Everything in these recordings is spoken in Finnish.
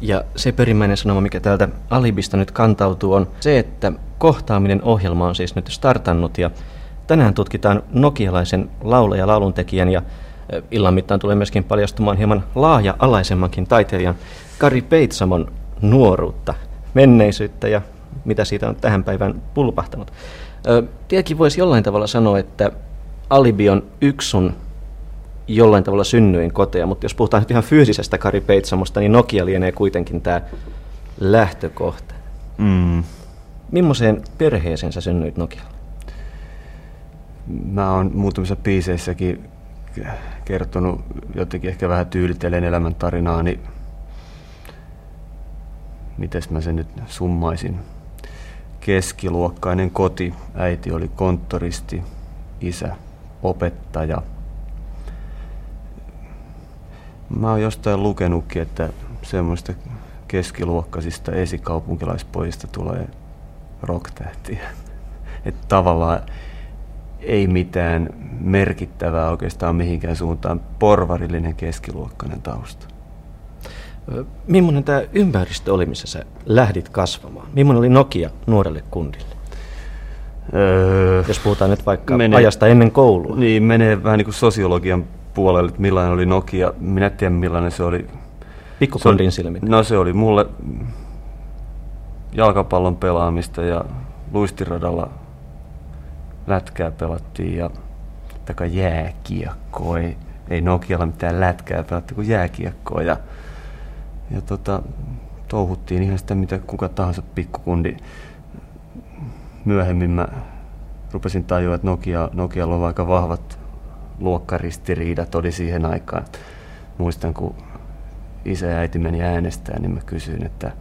Ja se perimmäinen sanoma, mikä täältä Alibista nyt kantautuu, on se, että kohtaaminen ohjelma on siis nyt startannut ja tänään tutkitaan nokialaisen laulaja lauluntekijän ja illan mittaan tulee myöskin paljastumaan hieman laaja-alaisemmankin taiteilijan Kari Peitsamon nuoruutta, menneisyyttä ja mitä siitä on tähän päivään pulpahtanut. Tietenkin voisi jollain tavalla sanoa, että Alibi on yksi sun jollain tavalla synnyin koteja, mutta jos puhutaan nyt ihan fyysisestä Kari Peitsamosta, niin Nokia lienee kuitenkin tämä lähtökohta. Mm. Millaiseen perheeseen sä synnyit Nokialla? Mä oon muutamissa biiseissäkin kertonut jotenkin ehkä vähän tyylitellen elämäntarinaa, niin miten mä sen nyt summaisin. Keskiluokkainen koti, äiti oli konttoristi, isä opettaja. Mä oon jostain lukenutkin, että semmoista keskiluokkaisista esikaupunkilaispojista tulee rocktähtiä. Että tavallaan ei mitään merkittävää oikeastaan mihinkään suuntaan, porvarillinen keskiluokkainen tausta. Millainen tämä ympäristö oli, missä sä lähdit kasvamaan? Millainen oli Nokia nuorelle kundille? Öö, Jos puhutaan nyt vaikka menee, ajasta ennen koulua. Niin, menee vähän niin kuin sosiologian puolelle, että millainen oli Nokia. Minä en tiedä, millainen se oli. Pikkukundin silmin. No se oli mulle jalkapallon pelaamista ja luistiradalla lätkää pelattiin ja taka jääkiekkoa. Ei, ei Nokialla mitään lätkää pelattiin kuin jääkiekkoa. Ja, ja tota, touhuttiin ihan sitä, mitä kuka tahansa pikkukundi. Myöhemmin mä rupesin tajua, että Nokia, Nokialla on aika vahvat luokkaristiriidat oli siihen aikaan. Muistan, kun isä ja äiti meni äänestää, niin mä kysyin, että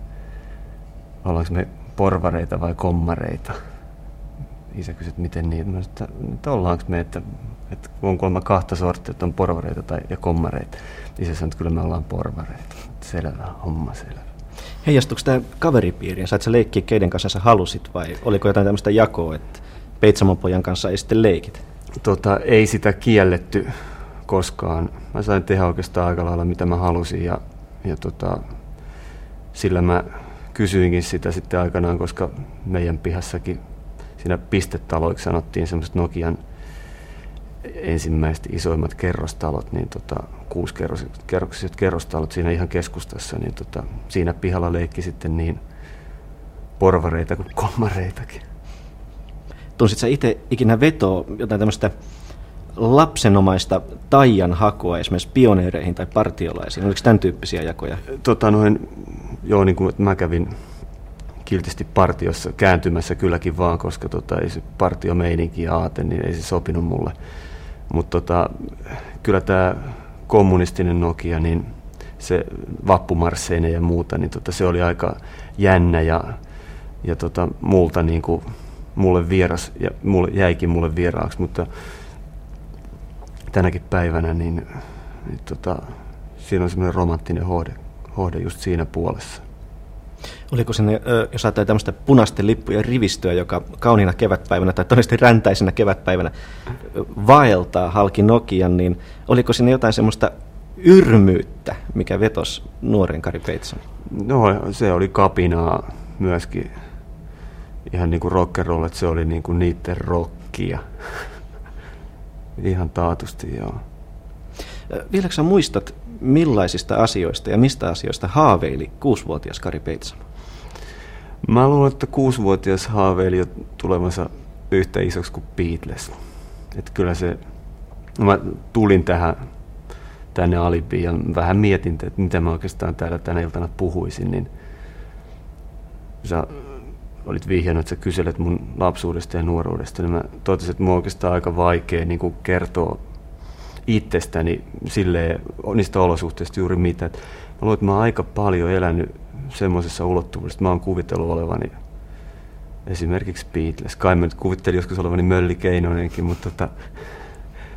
ollaanko me porvareita vai kommareita isä kysyi, että miten niin. Mä että, että ollaanko me, että, että on kolme kahta sorttia, että on porvareita tai, ja kommareita. Isä sanoi, että kyllä me ollaan porvareita. Selvä, homma selvä. Heijastuiko tämä kaveripiiriin? Sait sä leikkiä keiden kanssa sä halusit vai oliko jotain tämmöistä jakoa, että Peitsamon pojan kanssa ei sitten leikit? Tota, ei sitä kielletty koskaan. Mä sain tehdä oikeastaan aika lailla mitä mä halusin ja, ja tota, sillä mä kysyinkin sitä sitten aikanaan, koska meidän pihassakin siinä pistetaloiksi sanottiin semmoiset Nokian ensimmäiset isoimmat kerrostalot, niin tota, kuusikerroksiset kerrostalot siinä ihan keskustassa, niin tota, siinä pihalla leikki sitten niin porvareita kuin kommareitakin. Tunsit sä itse ikinä vetoa jotain tämmöistä lapsenomaista taian hakua esimerkiksi pioneereihin tai partiolaisiin? Oliko tämän tyyppisiä jakoja? Tota, noin, joo, niin kuin mä kävin kiltisti partiossa kääntymässä kylläkin vaan, koska tota, ei se partiomeininki ja aate, niin ei se sopinut mulle. Mutta tota, kyllä tämä kommunistinen Nokia, niin se vappumarsseinen ja muuta, niin tota, se oli aika jännä ja, ja tota, multa niin kuin, mulle vieras, ja mulle, jäikin mulle vieraaksi, mutta tänäkin päivänä niin, niin tota, siinä on semmoinen romanttinen hohde, hohde just siinä puolessa. Oliko sinne, jos ajattelee tämmöistä punaisten lippujen rivistöä, joka kauniina kevätpäivänä tai todennäköisesti räntäisenä kevätpäivänä vaeltaa halki Nokian, niin oliko sinne jotain semmoista yrmyyttä, mikä vetosi nuoren Kari Peitson? No se oli kapinaa myöskin. Ihan niin kuin rock'n'roll, että se oli niin kuin niiden rockia. Ihan taatusti, joo. Vieläkö sä muistat, millaisista asioista ja mistä asioista haaveili kuusivuotias Kari Peitsamo? Mä luulen, että kuusivuotias haaveili jo tulevansa yhtä isoksi kuin Beatles. Että kyllä se, mä tulin tähän tänne alibiin ja vähän mietin, että mitä mä oikeastaan täällä tänä iltana puhuisin, niin sä olit vihjannut, että sä kyselet mun lapsuudesta ja nuoruudesta, niin mä totesin, että mun on oikeastaan aika vaikea niin kuin kertoa itsestäni silleen, niistä olosuhteista juuri mitä. mä luulen, että mä oon aika paljon elänyt semmoisessa ulottuvuudessa, mä oon kuvitellut olevani esimerkiksi Beatles. Kai mä nyt kuvittelin joskus olevani Mölli Keinonenkin, mutta tota,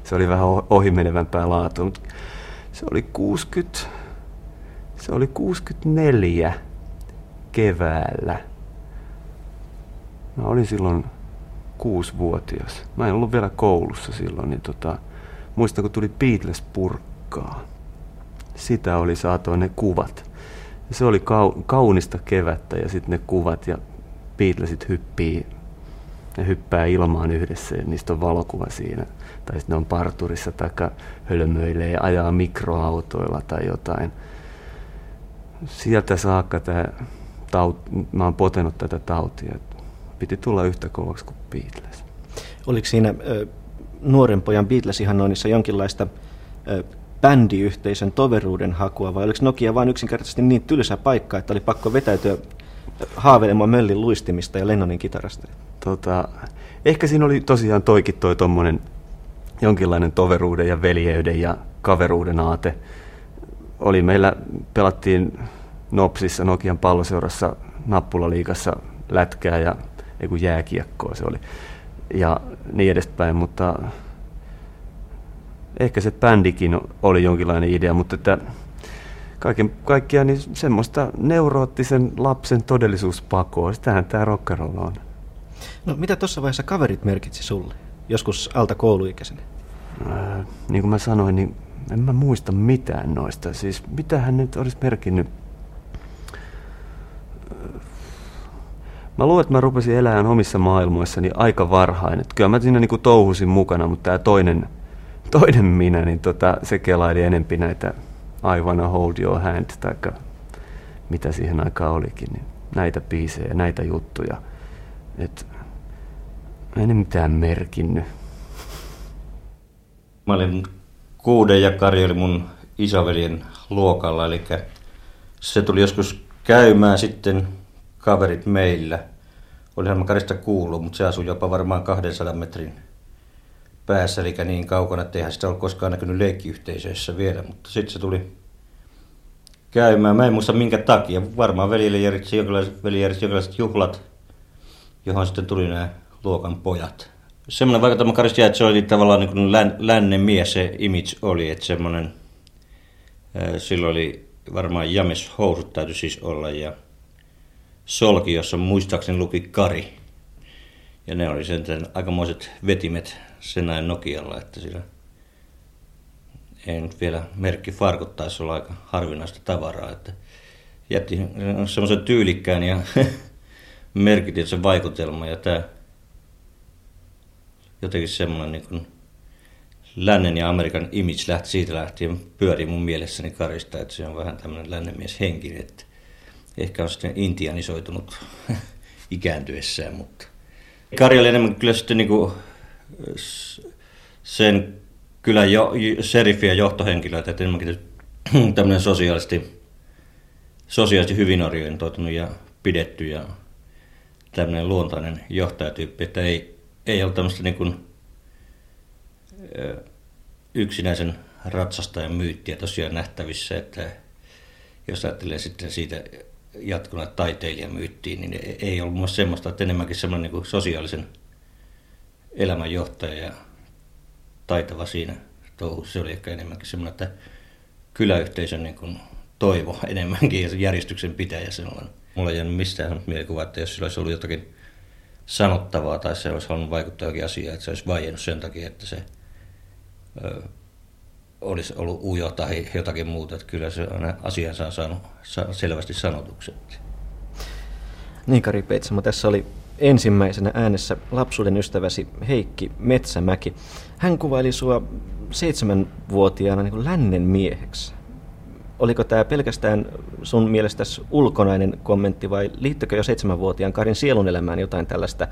se oli vähän ohimenevämpää laatua. Mutta se oli 60, se oli 64 keväällä. Mä olin silloin kuusivuotias. Mä en ollut vielä koulussa silloin, niin tota, muistan kun tuli Beatles purkkaa. Sitä oli saatu ne kuvat Se oli kau, kaunista kevättä ja sitten ne kuvat ja Beatlesit hyppii, ne hyppää ilmaan yhdessä ja niistä on valokuva siinä. Tai sitten ne on parturissa tai hölmöilee ja ajaa mikroautoilla tai jotain. Sieltä saakka tämä taut, mä oon potenut tätä tautia. Piti tulla yhtä kovaksi kuin Beatles. Oliko siinä ö, nuoren pojan Beatles-ihannoinnissa jonkinlaista ö, bändiyhteisön toveruuden hakua, vai oliko Nokia vain yksinkertaisesti niin tylsä paikka, että oli pakko vetäytyä haaveilemaan Möllin luistimista ja Lennonin kitarasta? Tota, ehkä siinä oli tosiaan toikin toi tommonen jonkinlainen toveruuden ja veljeyden ja kaveruuden aate. Oli meillä, pelattiin Nopsissa, Nokian palloseurassa, Nappulaliikassa lätkää ja ei kun jääkiekkoa se oli. Ja niin edespäin, mutta ehkä se bändikin oli jonkinlainen idea, mutta että kaiken kaikkiaan niin semmoista neuroottisen lapsen todellisuuspakoa, sitähän tämä rockerolla on. No mitä tuossa vaiheessa kaverit merkitsi sulle, joskus alta kouluikäisenä? Äh, niin kuin mä sanoin, niin en mä muista mitään noista. Siis mitähän nyt olisi merkinnyt Mä luulen, että mä rupesin elämään omissa maailmoissani aika varhain. Että kyllä mä siinä niin kuin touhusin mukana, mutta tämä toinen, toinen minä, niin tota, se kelaili enempi näitä I wanna hold your hand, tai mitä siihen aikaan olikin, niin näitä biisejä, näitä juttuja. Et, en mitään merkinnyt. Mä olin kuuden ja Kari oli mun isoveljen luokalla, eli se tuli joskus käymään sitten kaverit meillä. Olihan mä Karista kuullut, mutta se asui jopa varmaan 200 metrin päässä, eli niin kaukana, että eihän sitä ole koskaan näkynyt leikkiyhteisöissä vielä, mutta sitten se tuli käymään. Mä en muista minkä takia. Varmaan veljelle järjesti jonkinlaiset, järjesti jonkinlaiset juhlat, johon sitten tuli nämä luokan pojat. Semmoinen vaikutelma Karista että se oli tavallaan niin kuin län, lännen mies se image oli, että semmoinen, silloin oli varmaan James housut täytyy siis olla ja solki, jossa muistaakseni luki Kari. Ja ne oli sen aikamoiset vetimet sen näin Nokialla, että sillä ei nyt vielä merkki farkut taisi olla aika harvinaista tavaraa, että jätti semmoisen tyylikkään ja merkityksen vaikutelma ja tämä jotenkin semmoinen niin kuin lännen ja Amerikan image lähti siitä lähtien pyörii mun mielessäni Karista, että se on vähän tämmöinen lännenmies henki, että ehkä on sitten intianisoitunut ikääntyessään, mutta Kari oli enemmän kyllä sitten niin kuin sen kylän jo, seriffiä johtohenkilöitä, että enemmänkin tämmöinen sosiaalisesti, sosiaalisesti hyvin orientoitunut ja pidetty ja tämmöinen luontainen johtajatyyppi, että ei, ei ole tämmöistä niin kuin, yksinäisen ratsastajan myyttiä tosiaan nähtävissä, että jos ajattelee sitten siitä jatkona taiteilijamyyttiin, niin ei ollut mun semmoista, että enemmänkin semmoinen niin sosiaalisen elämän johtaja ja taitava siinä touhussa. Se oli ehkä enemmänkin semmoinen, että kyläyhteisön niin kuin toivo enemmänkin ja järjestyksen pitäjä sellainen. Mulla ei jäänyt mistään mielikuva, että jos sillä olisi ollut jotakin sanottavaa tai se olisi halunnut vaikuttaa jokin asiaan, että se olisi vaiennut sen takia, että se olisi ollut ujo tai jotakin muuta. Että kyllä se asiansa on saanut selvästi sanotukset. Niin Kari Peitsamo, tässä oli ensimmäisenä äänessä lapsuuden ystäväsi Heikki Metsämäki. Hän kuvaili sua seitsemänvuotiaana niin lännen mieheksi. Oliko tämä pelkästään sun mielestäsi ulkonainen kommentti vai liittyykö jo seitsemänvuotiaan Karin sielun elämään jotain tällaista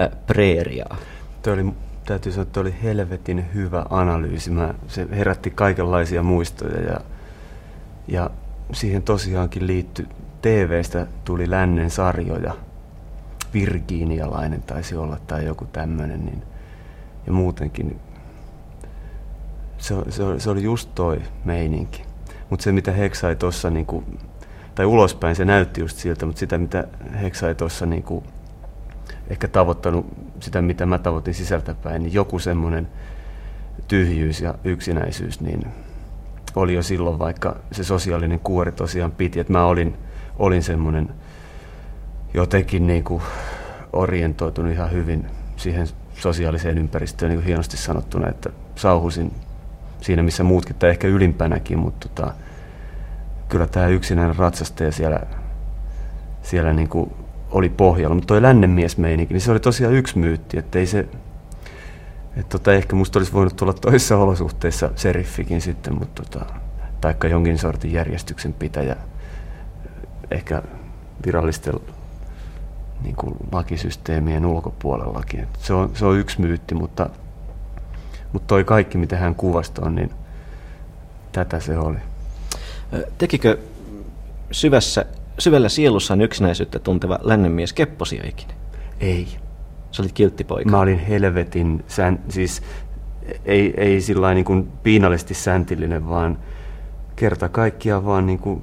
äh, preeriaa? Tämä oli täytyy sanoa, että oli helvetin hyvä analyysi. Mä, se herätti kaikenlaisia muistoja ja, ja siihen tosiaankin liittyi, TVstä tuli lännen sarjoja, Virginialainen taisi olla tai joku tämmöinen, niin, ja muutenkin se, se, se oli just toi meininki. Mutta se mitä Heksai tuossa, niinku, tai ulospäin se näytti just siltä, mutta sitä mitä Heksai tuossa niinku, ehkä tavoittanut sitä, mitä mä tavoitin sisältäpäin, niin joku semmoinen tyhjyys ja yksinäisyys, niin oli jo silloin, vaikka se sosiaalinen kuori tosiaan piti, että mä olin, olin semmoinen jotenkin niin kuin orientoitunut ihan hyvin siihen sosiaaliseen ympäristöön, niin kuin hienosti sanottuna, että sauhusin siinä, missä muutkin, tai ehkä ylimpänäkin, mutta tota, kyllä tämä yksinäinen ratsastaja siellä, siellä niin kuin oli pohjalla. Mutta toi lännenmiesmeininki, niin se oli tosiaan yksi myytti, että ei se, että tota, ehkä musta olisi voinut tulla toisissa olosuhteissa seriffikin sitten, mutta tota, taikka jonkin sortin järjestyksen pitäjä, ehkä virallisten niin kuin lakisysteemien ulkopuolellakin. se, on, se on yksi myytti, mutta, mutta toi kaikki, mitä hän kuvasti on, niin tätä se oli. Tekikö syvässä, syvällä sielussaan yksinäisyyttä tunteva lännenmies kepposia ikinä? Ei. Se olit kilttipoika. Mä olin helvetin, sään, siis ei, ei sillä niin kuin piinallisesti säntillinen, vaan kerta kaikkiaan vaan niin kuin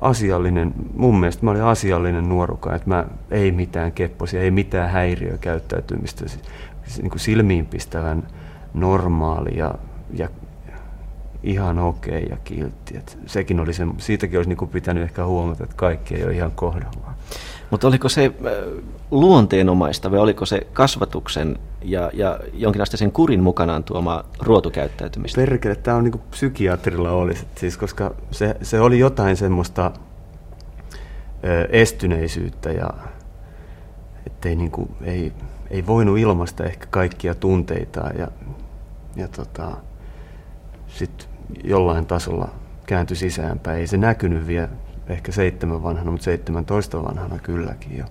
asiallinen, mun mielestä mä olin asiallinen nuoruka, että mä ei mitään kepposia, ei mitään häiriökäyttäytymistä, siis, siis niin kuin silmiinpistävän normaali ja, ja ihan okei okay ja kiltti. Et sekin oli se, siitäkin olisi niinku pitänyt ehkä huomata, että kaikki ei ole ihan kohdallaan. Mutta oliko se luonteenomaista vai oliko se kasvatuksen ja, ja jonkinasteisen kurin mukanaan tuoma ruotukäyttäytymistä? Perkele, tämä on niin kuin psykiatrilla olisi, siis koska se, se oli jotain semmoista ö, estyneisyyttä ja ettei niin kuin, ei, ei voinut ilmaista ehkä kaikkia tunteita ja, ja tota, sitten jollain tasolla kääntyi sisäänpäin. Ei se näkynyt vielä ehkä seitsemän vanhana, mutta 17 vanhana kylläkin jo.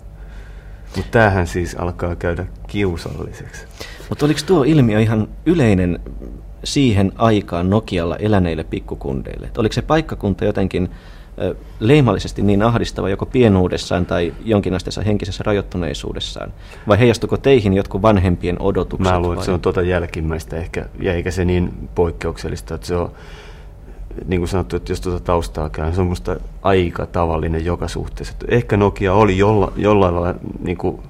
Mutta tämähän siis alkaa käydä kiusalliseksi. Mutta oliko tuo ilmiö ihan yleinen siihen aikaan Nokialla eläneille pikkukundeille? Et oliko se paikkakunta jotenkin leimallisesti niin ahdistava joko pienuudessaan tai jonkinasteessa henkisessä rajoittuneisuudessaan? Vai heijastuko teihin jotkut vanhempien odotukset? Mä luulen, että se on tuota jälkimmäistä ehkä, ja eikä se niin poikkeuksellista, että se on niin kuin sanottu, että jos tuota taustaa käy, se on minusta aika tavallinen joka suhteessa. Ehkä Nokia oli jolla, jollain lailla niin kuin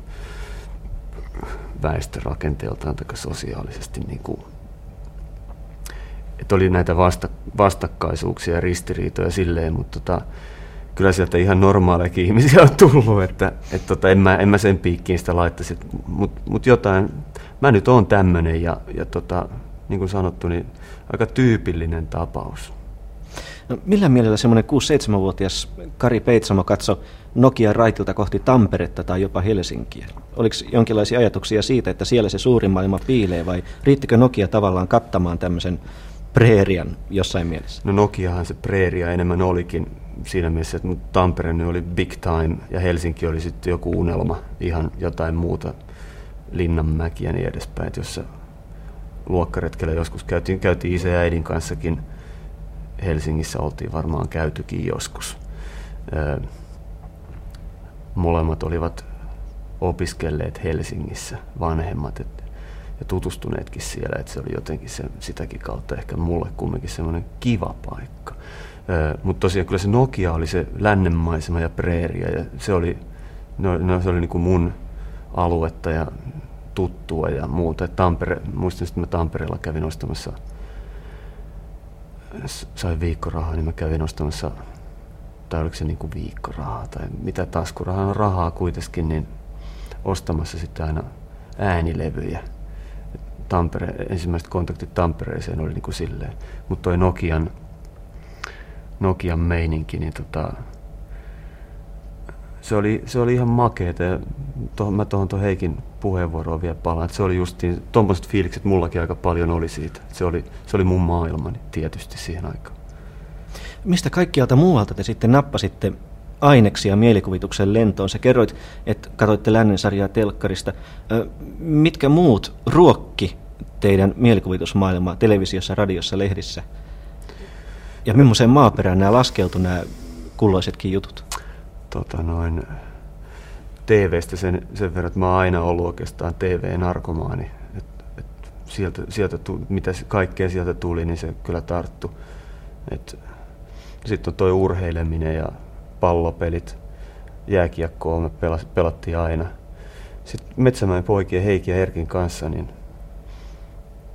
väestörakenteeltaan tai sosiaalisesti, niin kuin, että oli näitä vasta, vastakkaisuuksia ja ristiriitoja silleen, mutta tota, kyllä sieltä ihan normaalejakin ihmisiä on tullut, että et tota, en, mä, en mä sen piikkiin sitä laittaisi, mutta mut jotain, mä nyt oon tämmöinen ja, ja tota, niin kuin sanottu, niin aika tyypillinen tapaus. No, millä mielellä semmoinen 6-7-vuotias Kari Peitsamo katsoi Nokia raitilta kohti Tamperetta tai jopa Helsinkiä? Oliko jonkinlaisia ajatuksia siitä, että siellä se suurin maailma piilee vai riittikö Nokia tavallaan kattamaan tämmöisen preerian jossain mielessä? No Nokiahan se preeria enemmän olikin siinä mielessä, että Tampere oli big time ja Helsinki oli sitten joku unelma, ihan jotain muuta, Linnanmäki ja niin edespäin, että jossa luokkaretkellä joskus käytiin, käytiin isä ja äidin kanssakin – Helsingissä oltiin varmaan käytykin joskus. Molemmat olivat opiskelleet Helsingissä, vanhemmat, et, ja tutustuneetkin siellä, että se oli jotenkin se, sitäkin kautta ehkä mulle kumminkin semmoinen kiva paikka. Mutta tosiaan kyllä se Nokia oli se lännenmaisema ja preeria, ja se oli, no, no, se oli niin kuin mun aluetta ja tuttua ja muuta. Tampere, muistan, että mä Tampereella kävin ostamassa sain viikkorahaa, niin mä kävin ostamassa, tai oliko se niin kuin viikkorahaa, tai mitä taskurahaa on rahaa kuitenkin, niin ostamassa sitten aina äänilevyjä. Tampere, ensimmäiset kontaktit Tampereeseen oli niin kuin silleen. Mutta toi Nokian, Nokian meininki, niin tota, se oli, se oli ihan makeeta. Ja tohon, mä tuohon Heikin puheenvuoroon vielä palaan. Että se oli just tuommoiset fiilikset mullakin aika paljon oli siitä. Se oli, se oli mun maailmani tietysti siihen aikaan. Mistä kaikkialta muualta te sitten nappasitte aineksia mielikuvituksen lentoon? Sä kerroit, että katsoitte lännen sarjaa telkkarista. Mitkä muut ruokki teidän mielikuvitusmaailmaa televisiossa, radiossa, lehdissä? Ja millaiseen maaperään nämä laskeutu nämä kulloisetkin jutut? tota noin, TV-stä sen, sen verran, että mä oon aina ollut oikeastaan TV-narkomaani. Et, et sieltä, sieltä tuli, mitä kaikkea sieltä tuli, niin se kyllä tarttu. Sitten on toi urheileminen ja pallopelit, jääkiekkoa me pelattiin aina. Sitten Metsämäen poikien Heikki ja Erkin kanssa, niin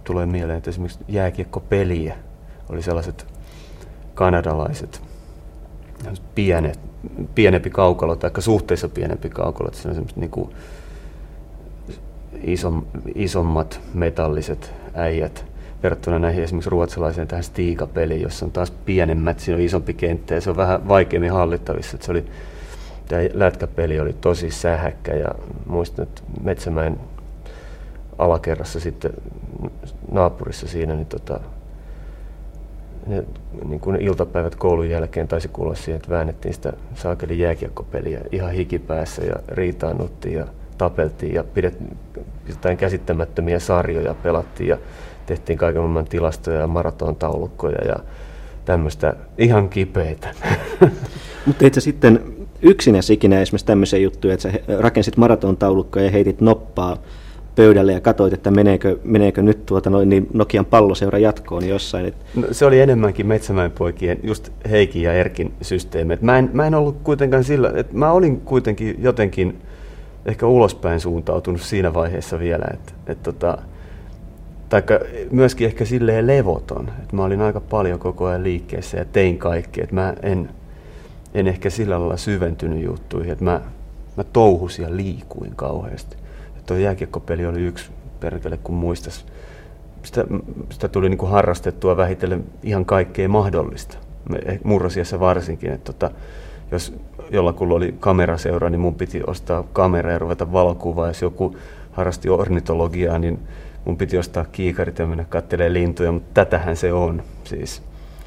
tulee mieleen, että esimerkiksi jääkiekkopeliä oli sellaiset kanadalaiset pienet, pienempi kaukalo, tai suhteessa pienempi kaukalo, että se on niin kuin isom, isommat metalliset äijät verrattuna näihin esimerkiksi ruotsalaiseen tähän Stiga-peliin, jossa on taas pienemmät, siinä on isompi kenttä ja se on vähän vaikeammin hallittavissa. Että se oli, tämä lätkäpeli oli tosi sähäkkä ja muistan, että Metsämäen alakerrassa sitten naapurissa siinä, niin tota, ne, niin kuin iltapäivät koulun jälkeen taisi kuulla siihen, että väännettiin sitä saakeli jääkiekkopeliä ihan hikipäässä ja riitaannuttiin ja tapeltiin ja pidettiin käsittämättömiä sarjoja pelattiin ja tehtiin kaiken maailman tilastoja ja maratontaulukkoja ja tämmöistä ihan kipeitä. Mutta itse sitten yksinäsi ikinä esimerkiksi tämmöisiä juttuja, että sä rakensit maratontaulukkoja ja heitit noppaa pöydälle ja katsoit, että meneekö, meneekö nyt tuota noin, niin Nokian palloseura jatkoon jossain. No, se oli enemmänkin Metsämäen poikien, just Heikin ja Erkin systeemi. Et mä, en, mä en ollut kuitenkaan sillä, että mä olin kuitenkin jotenkin ehkä ulospäin suuntautunut siinä vaiheessa vielä, että et tota, taikka myöskin ehkä silleen levoton, että mä olin aika paljon koko ajan liikkeessä ja tein kaikkea, että mä en, en ehkä sillä lailla syventynyt juttuihin, että mä, mä touhusin ja liikuin kauheasti tuo jääkiekkopeli oli yksi perkele, kun muistas. Sitä, sitä tuli niin kuin harrastettua vähitellen ihan kaikkea mahdollista. Murrosiassa varsinkin, että tota, jos jollakulla oli kameraseura, niin mun piti ostaa kamera ja ruveta valokuvaa. Jos joku harrasti ornitologiaa, niin mun piti ostaa kiikarit ja mennä katselemaan lintuja, mutta tätähän se on, siis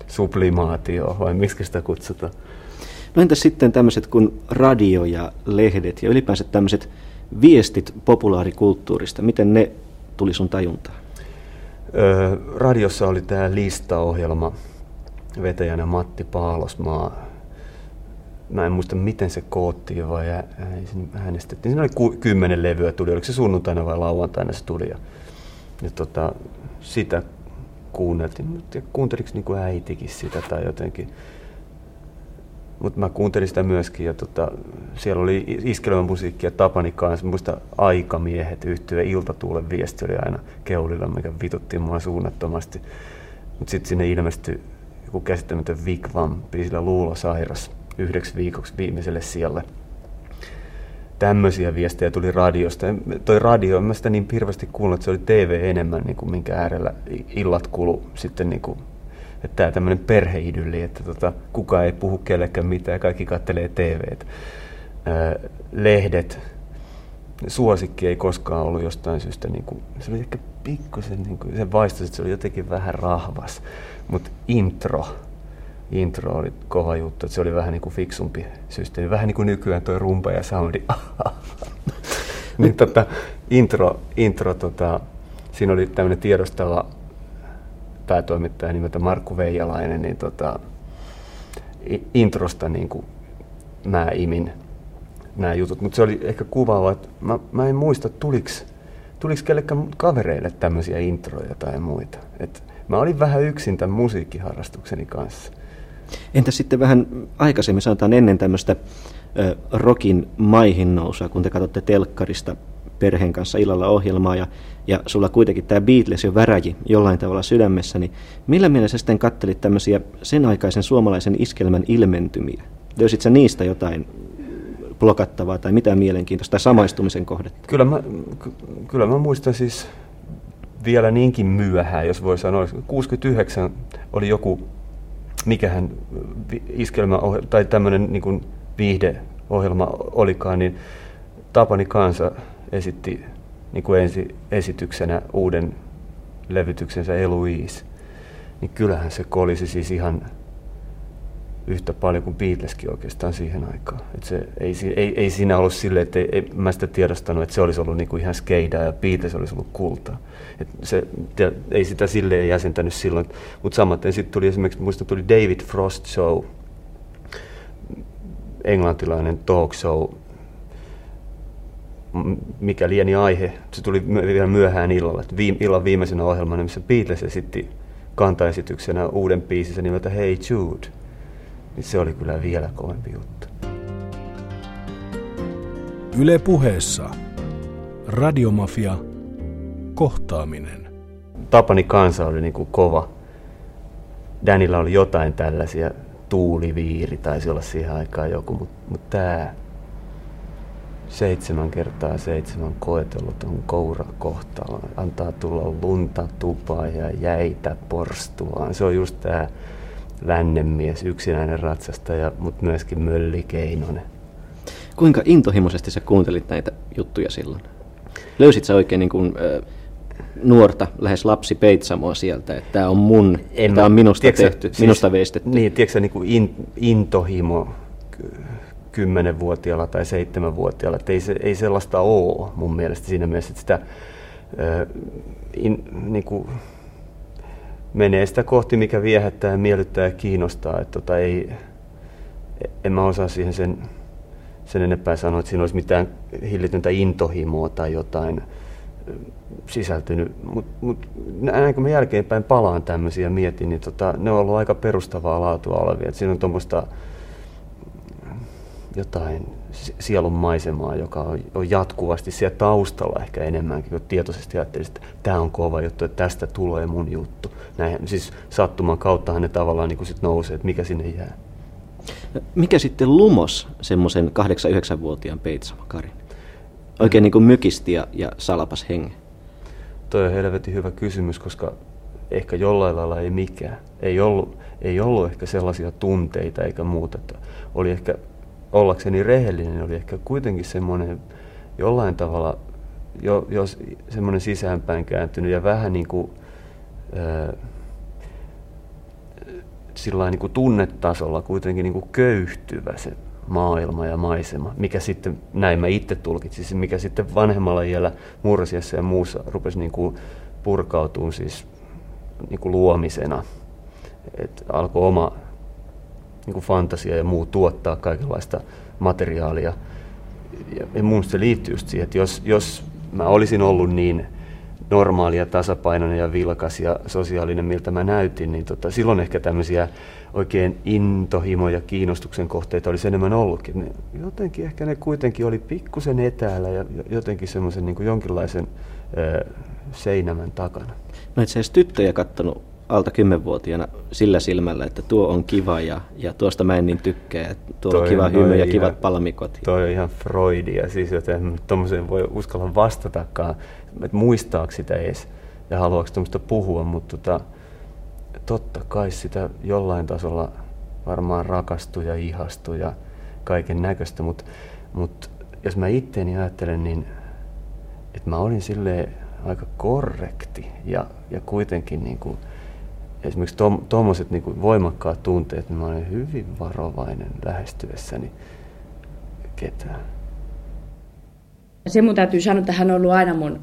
sublimaatio, vai miksi sitä kutsutaan? No entäs sitten tämmöiset kuin radio ja lehdet ja ylipäänsä tämmöiset viestit populaarikulttuurista, miten ne tuli sun tajuntaan? Öö, radiossa oli tämä listaohjelma vetäjänä Matti Paalosmaa. Mä en muista, miten se koottiin vai äänestettiin. Siinä oli ku, kymmenen levyä tuli, oliko se sunnuntaina vai lauantaina se tuli. Ja, ja tota, sitä kuunneltiin. Kuunteliko niin äitikin sitä tai jotenkin mutta mä kuuntelin sitä myöskin ja tota, siellä oli iskelevä musiikki ja Tapani kanssa. Muista aikamiehet yhtyä iltatuulen viesti oli aina keulilla, mikä vitutti mua suunnattomasti. Mutta sitten sinne ilmestyi joku käsittämätön Vigvam, biisillä Luulo Sairas yhdeksi viikoksi viimeiselle siellä. Tämmöisiä viestejä tuli radiosta. Toi radio, en mä sitä niin hirveästi kuullut, että se oli TV enemmän, niin kuin minkä äärellä illat kulu sitten niin kuin että tämä tämmöinen perheidylli, että tota, kukaan ei puhu kellekään mitään, kaikki kattelee TVtä. lehdet, suosikki ei koskaan ollut jostain syystä, niin kuin, se oli ehkä pikkusen, niin kuin, se vaistasi, että se oli jotenkin vähän rahvas, mutta intro, intro oli kova juttu, että se oli vähän niin kuin fiksumpi systeemi, vähän niin kuin nykyään tuo rumpa ja soundi. niin tota, intro, intro tota, siinä oli tämmöinen tiedostava päätoimittaja nimeltä Markku Veijalainen, niin tota, introsta niin kuin mä imin nämä jutut. Mutta se oli ehkä kuvaava, että mä, mä en muista, tuliko tuliks kellekään kavereille tämmöisiä introja tai muita. Et mä olin vähän yksin tämän musiikkiharrastukseni kanssa. Entä sitten vähän aikaisemmin, sanotaan ennen tämmöistä rokin maihin nousua, kun te katsotte telkkarista perheen kanssa illalla ohjelmaa ja, ja sulla kuitenkin tämä Beatles jo väräji jollain tavalla sydämessä, niin millä mielessä sitten kattelit tämmöisiä sen aikaisen suomalaisen iskelmän ilmentymiä? Löysit sä niistä jotain blokattavaa tai mitään mielenkiintoista tai samaistumisen kohdetta? Kyllä mä, kyllä mä muistan siis vielä niinkin myöhään, jos voi sanoa. 69 oli joku, mikähän iskelmä tai tämmöinen niin viihdeohjelma olikaan, niin Tapani Kansa esitti niin kuin ensi esityksenä uuden levytyksensä Eloise, niin kyllähän se kolisi siis ihan yhtä paljon kuin Beatleskin oikeastaan siihen aikaan. Et se, ei, ei, ei siinä ollut silleen, että ei, ei, mä sitä tiedostanut, että se olisi ollut niinku ihan skeidaa ja Beatles olisi ollut kultaa. Et se, te, ei sitä silleen jäsentänyt silloin. Mutta samaten sitten tuli esimerkiksi, muista tuli David Frost Show, englantilainen talk show, mikä lieni aihe. Se tuli vielä myöhään illalla. Viim, illan viimeisenä ohjelmana, missä Beatles esitti kantaesityksenä uuden biisinsä nimeltä Hey Jude. Niin se oli kyllä vielä kovempi juttu. Yle puheessa. Radiomafia. Kohtaaminen. Tapani kansa oli niin kuin kova. Danilla oli jotain tällaisia, tuuliviiri, taisi olla siihen aikaan joku, mutta mut tämä, seitsemän kertaa seitsemän koetellut on koura kohtaan. Antaa tulla lunta tupaa ja jäitä porstuaan. Se on just tämä lännenmies, yksinäinen ratsastaja, mutta myöskin Mölli Keinonen. Kuinka intohimoisesti sä kuuntelit näitä juttuja silloin? Löysit sä oikein niin kuin, äh, nuorta, lähes lapsi Peitsamoa sieltä, että tämä on mun, tämä on minusta tiedätkö, tehty, siis, minusta veistetty? Niin, tiedätkö niin kuin in, intohimo kymmenenvuotiaalla tai seitsemänvuotiaalla, että ei, se, ei sellaista ole mun mielestä siinä mielessä, että sitä äh, in, niin kuin, menee sitä kohti, mikä viehättää miellyttää ja kiinnostaa. Että tota, ei, en mä osaa siihen sen, sen enempää sanoa, että siinä olisi mitään hillitöntä intohimoa tai jotain sisältynyt. Mutta mut, näin kun mä jälkeenpäin palaan tämmöisiä ja mietin, niin tota, ne on ollut aika perustavaa laatua olevia. Et siinä on tuommoista jotain sielun maisemaa, joka on, on jatkuvasti siellä taustalla ehkä enemmänkin, kun tietoisesti ajattelisit, että tämä on kova juttu, että tästä tulee mun juttu. Näin, siis sattuman kauttahan ne tavallaan niin sit nousee, että mikä sinne jää. Mikä sitten lumos semmoisen 8-9-vuotiaan Peitsamakarin? Oikein niin kuin mykisti ja, ja salapas hengen. Toi on helvetin hyvä kysymys, koska ehkä jollain lailla ei mikään. Ei ollut, ei ollut ehkä sellaisia tunteita eikä muuta. Että oli ehkä ollakseni rehellinen oli ehkä kuitenkin semmoinen jollain tavalla jo, jos semmoinen sisäänpäin kääntynyt ja vähän niin kuin, ää, sillä niin kuin tunnetasolla kuitenkin niin kuin köyhtyvä se maailma ja maisema, mikä sitten, näin mä itse tulkitsin, mikä sitten vanhemmalla iällä mursiassa ja muussa rupesi niin kuin purkautumaan siis niin kuin luomisena. Et alkoi oma niin kuin fantasia ja muu tuottaa kaikenlaista materiaalia. Ja, ja mun se liittyy just siihen, että jos, jos mä olisin ollut niin normaalia, tasapainoinen ja vilkas ja sosiaalinen, miltä mä näytin, niin tota, silloin ehkä tämmöisiä oikein intohimoja, kiinnostuksen kohteita olisi enemmän ollutkin. Ne, jotenkin ehkä ne kuitenkin oli pikkusen etäällä ja jotenkin semmoisen niin jonkinlaisen ö, seinämän takana. Et sä edes tyttöjä kattonut alta kymmenvuotiaana sillä silmällä, että tuo on kiva ja, ja tuosta mä en niin tykkää, että tuo toi on kiva hymy ja kivat palmikot. Toi on ihan Freudia, siis joten tuommoiseen voi uskalla vastatakaan, että muistaako sitä edes ja haluaako tuommoista puhua, mutta tota, totta kai sitä jollain tasolla varmaan rakastui ja ihastui ja kaiken näköistä, mutta mut, jos mä itteeni ajattelen, niin että mä olin silleen aika korrekti ja, ja kuitenkin niin kuin, esimerkiksi tuommoiset tom, niin voimakkaat tunteet, niin mä olen hyvin varovainen lähestyessäni ketään. Se mun täytyy sanoa, että hän on ollut aina mun,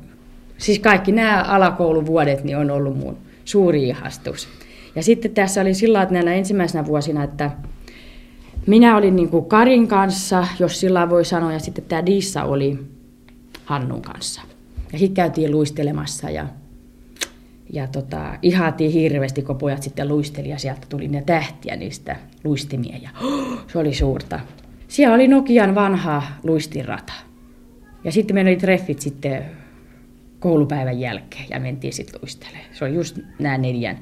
siis kaikki nämä alakouluvuodet niin on ollut mun suuri ihastus. Ja sitten tässä oli sillä että näinä ensimmäisenä vuosina, että minä olin niin kuin Karin kanssa, jos sillä voi sanoa, ja sitten tämä Dissa oli Hannun kanssa. Ja sitten käytiin luistelemassa ja ja tota, ihaatiin hirveästi, kun pojat sitten luisteli ja sieltä tuli ne tähtiä niistä luistimia ja oh, se oli suurta. Siellä oli Nokian vanha luistirata. Ja sitten meillä oli treffit sitten koulupäivän jälkeen ja mentiin sitten luistelemaan. Se oli just nämä neljän,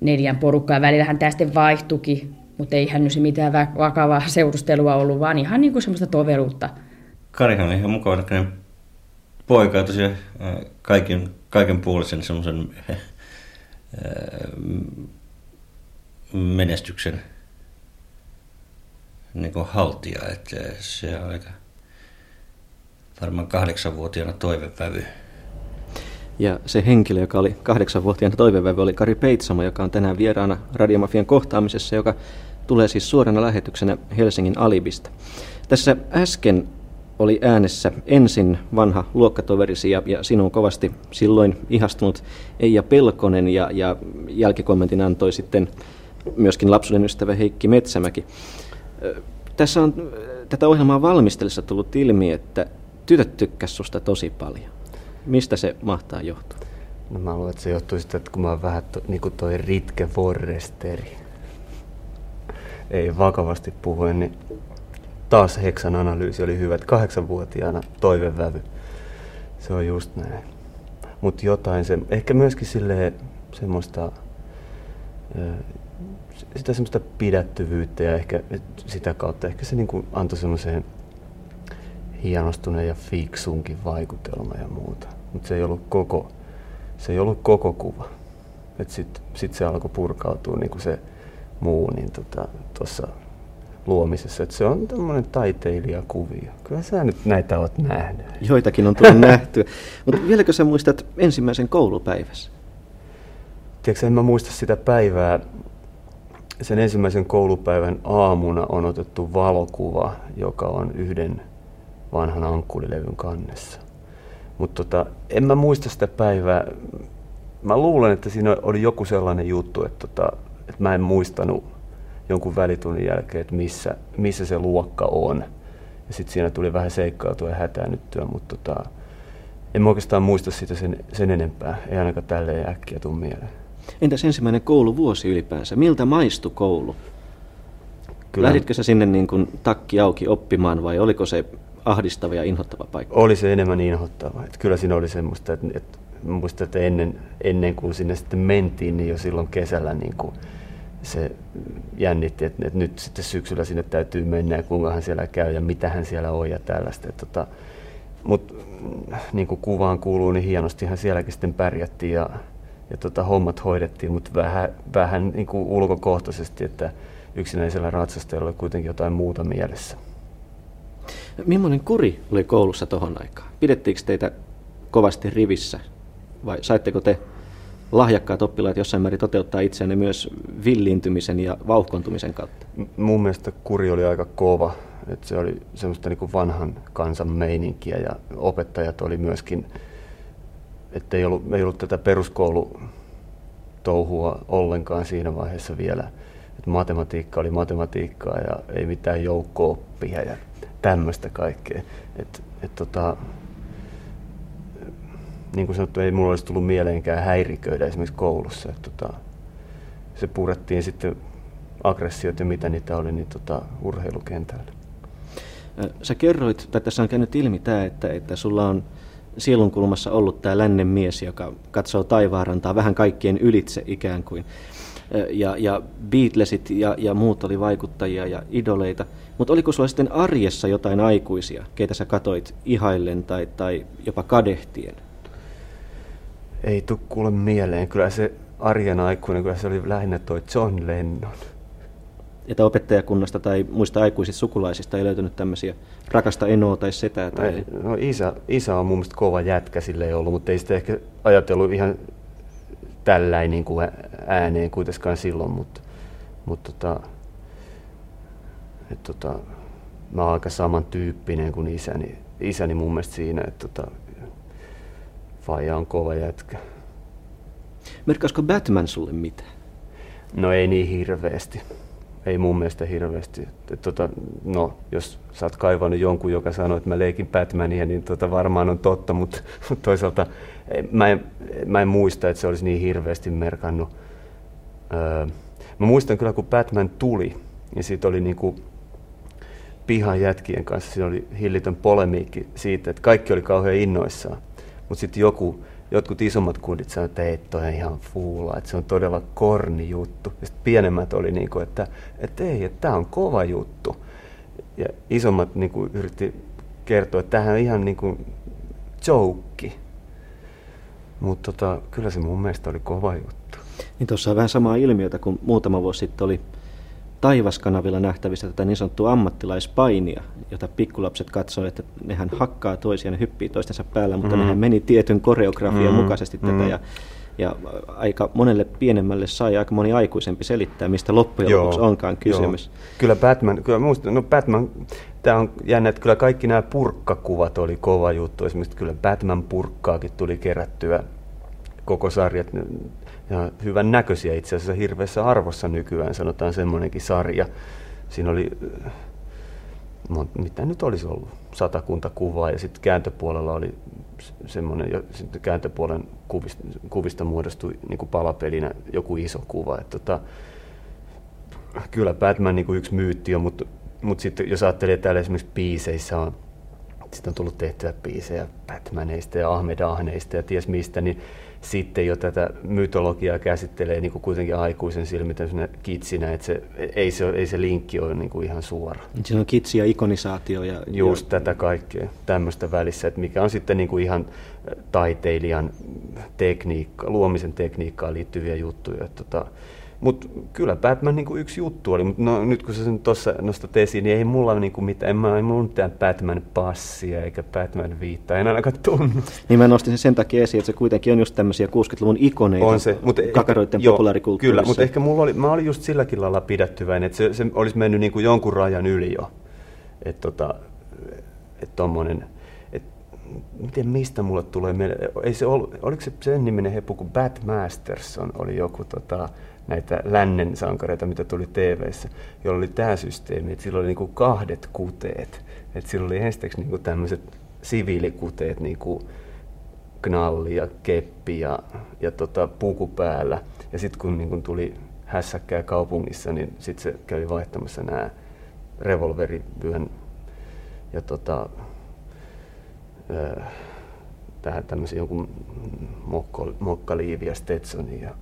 neljän porukkaa. Välillähän tämä sitten vaihtuki, mutta eihän nyt se mitään vakavaa seurustelua ollut, vaan ihan niin kuin semmoista toveruutta. Karihan on ihan mukava poika ja tosiaan kaikin kaiken puolisen semmoisen menestyksen niin kuin haltija, että se on aika varmaan kahdeksanvuotiaana toivevävy. Ja se henkilö, joka oli kahdeksanvuotiaana toivevävy, oli Kari Peitsamo, joka on tänään vieraana Radiomafian kohtaamisessa, joka tulee siis suorana lähetyksenä Helsingin Alibista. Tässä äsken oli äänessä ensin vanha luokkatoverisi ja, ja sinun kovasti silloin ihastunut Eija Pelkonen ja, ja jälkikommentin antoi sitten myöskin lapsuuden ystävä Heikki Metsämäki. Tässä on tätä ohjelmaa valmistellessa tullut ilmi, että tytöt tykkäs susta tosi paljon. Mistä se mahtaa johtua? No mä luulen, että se johtuu siitä, että kun mä oon vähän to, niin kuin toi Ritke Forresteri. Ei vakavasti puhuen, niin taas Heksan analyysi oli hyvä, että kahdeksanvuotiaana toivevävy. Se on just näin. Mutta jotain, se, ehkä myöskin sille semmoista, sitä semmoista pidättyvyyttä ja ehkä sitä kautta ehkä se niinku antoi semmoiseen hienostuneen ja fiksunkin vaikutelma ja muuta. Mutta se ei ollut koko, se ei ollut koko kuva. Sitten sit se alkoi purkautua niin kuin se muu niin tuossa tota, luomisessa. Et se on tämmöinen taiteilijakuvio. Kyllä sä nyt näitä oot nähnyt. Joitakin on tullut nähtyä. Mutta vieläkö sä muistat ensimmäisen koulupäivässä? Tiedätkö, en mä muista sitä päivää. Sen ensimmäisen koulupäivän aamuna on otettu valokuva, joka on yhden vanhan ankkulilevyn kannessa. Mutta tota, en mä muista sitä päivää. Mä luulen, että siinä oli joku sellainen juttu, että, tota, että mä en muistanut jonkun välitunnin jälkeen, että missä, missä se luokka on. Ja sitten siinä tuli vähän seikkautua ja hätäännyttyä, mutta tota, en mä oikeastaan muista sitä sen, sen enempää. Ei ainakaan tälleen äkkiä tule mieleen. Entäs ensimmäinen kouluvuosi ylipäänsä? Miltä maistui koulu? Kyllä. Lähditkö sä sinne niin kuin takki auki oppimaan vai oliko se ahdistava ja inhottava paikka? Oli se enemmän inhottava. Että kyllä siinä oli semmoista, että, että muistan, että ennen, ennen kuin sinne sitten mentiin, niin jo silloin kesällä niin kuin se jännitti, että, että nyt sitten syksyllä sinne täytyy mennä ja kuinka siellä käy ja mitä hän siellä on ja tällaista. Tota, Mutta niin kuin kuvaan kuuluu, niin hienostihan sielläkin sitten pärjättiin ja, ja tota, hommat hoidettiin, mutta vähän, vähän niin kuin ulkokohtaisesti, että yksinäisellä ratsastajalla oli kuitenkin jotain muuta mielessä. Millainen kuri oli koulussa tuohon aikaan? Pidettiinkö teitä kovasti rivissä vai saitteko te lahjakkaat oppilaat jossain määrin toteuttaa itseänne myös villiintymisen ja vauhkontumisen kautta? Mun mielestä kuri oli aika kova. Että se oli semmoista niin kuin vanhan kansan meininkiä ja opettajat oli myöskin, että ei ollut, ei ollut tätä peruskoulutouhua ollenkaan siinä vaiheessa vielä. Että matematiikka oli matematiikkaa ja ei mitään joukko-oppia ja tämmöistä kaikkea. Et, et tota, niin kuin sanottu, ei mulla olisi tullut mieleenkään häiriköidä esimerkiksi koulussa. Että tota, se purettiin sitten aggressiot ja mitä niitä oli, niin tota, urheilukentällä. Sä kerroit, tai tässä on käynyt ilmi tämä, että, että sulla on sielunkulmassa ollut tämä lännen mies, joka katsoo taivaarantaa vähän kaikkien ylitse ikään kuin. Ja, ja Beatlesit ja, ja muut oli vaikuttajia ja idoleita. Mutta oliko sulla sitten arjessa jotain aikuisia, keitä sä katoit ihaillen tai, tai jopa kadehtien? Ei tule kuule mieleen. Kyllä se arjen aikuinen, kyllä se oli lähinnä toi John Lennon. Että opettajakunnasta tai muista aikuisista sukulaisista ei löytynyt tämmöisiä rakasta enoa tai setää? Tai... Ei, no isä, isä on mun mielestä kova jätkä sille ollut, mutta ei sitä ehkä ajatellut ihan tälläin niin kuin ääneen kuitenkaan silloin, mutta, mutta tota, et tota, mä oon aika samantyyppinen kuin isäni, isäni mun mielestä siinä, että tota, Faija on kova jätkä. Merkkaisiko Batman sulle mitään? No ei niin hirveästi. Ei mun mielestä hirveästi. Et, tota, no, jos sä oot kaivannut jonkun, joka sanoo, että mä leikin Batmania, niin tota varmaan on totta, mutta toisaalta mä en, mä en muista, että se olisi niin hirveästi merkannut. Öö, mä muistan kyllä, kun Batman tuli, ja siitä oli niinku pihan jätkien kanssa, siinä oli hillitön polemiikki siitä, että kaikki oli kauhean innoissaan. Mutta sitten joku, jotkut isommat kundit sanoivat, että ei, toi on ihan fuula, että se on todella korni juttu. Ja sitten pienemmät oli niin kuin, että, että ei, että tämä on kova juttu. Ja isommat niin kuin, yritti kertoa, että tämähän on ihan niin kuin joke. Mutta tota, kyllä se mun mielestä oli kova juttu. Niin tuossa on vähän samaa ilmiötä kuin muutama vuosi sitten oli taivaskanavilla nähtävissä tätä niin sanottua ammattilaispainia, jota pikkulapset katsoivat, että nehän hakkaa toisiaan ja hyppii toistensa päällä, mutta mm. nehän meni tietyn koreografian mm. mukaisesti mm. tätä ja ja aika monelle pienemmälle sai aika moni aikuisempi selittää, mistä loppujen joo, lopuksi onkaan kysymys. Joo. Kyllä Batman, kyllä muistan, no Batman, tämä on jännä, että kyllä kaikki nämä purkkakuvat oli kova juttu. Esimerkiksi kyllä Batman purkkaakin tuli kerättyä koko sarjat ja hyvän näköisiä itse asiassa hirveässä arvossa nykyään, sanotaan semmoinenkin sarja. Siinä oli, äh, mitä nyt olisi ollut, satakunta kuvaa ja sitten kääntöpuolella oli semmoinen, ja sitten kääntöpuolen kuvista, kuvista muodostui niin kuin palapelinä joku iso kuva. Et tota, kyllä Batman niin kuin yksi myytti on, mutta, mutta sitten jos ajattelee, että täällä esimerkiksi biiseissä on sitten on tullut tehtyä biisejä Batmaneista ja Ahmed Ahneista ja ties mistä, niin sitten jo tätä mytologiaa käsittelee niin kuin kuitenkin aikuisen silmin kitsinä, että se, ei, se, ei se linkki ole niin kuin ihan suora. Siinä on kitsi ja ikonisaatio. Ja, Just ja... tätä kaikkea tämmöistä välissä, että mikä on sitten niin kuin ihan taiteilijan tekniikka, luomisen tekniikkaan liittyviä juttuja. Että tota, mutta kyllä Batman niin kuin yksi juttu oli, mutta no, nyt kun sä sen tuossa nostat esiin, niin ei mulla niin kuin mitään, en mä, ei mulla mitään Batman-passia eikä Batman-viittaa, en ainakaan tunnu. Niin mä nostin sen sen takia esiin, että se kuitenkin on just tämmöisiä 60-luvun ikoneita on se, mutta kakaroiden ehkä, populaarikulttuurissa. Kyllä, mutta ehkä mulla oli, mä olin just silläkin lailla pidättyväinen, että se, se olisi mennyt niin kuin jonkun rajan yli jo. Että tota, et tommonen, et, miten mistä mulle tulee mieleen, ei se ollut, oliko se sen niminen hepu kuin Bat Masterson oli joku tota, näitä lännen sankareita, mitä tuli tv jolla oli tämä systeemi, että sillä oli niinku kahdet kuteet. Että sillä oli ensiksi niinku tämmöiset siviilikuteet, niinku knalli ja keppi ja, ja tota, puku päällä. Ja sitten kun niinku tuli hässäkkää kaupungissa, niin sitten se kävi vaihtamassa nämä revolverivyön ja tota, tähän tämmöisen jonkun mokkaliivi ja Stetsonin ja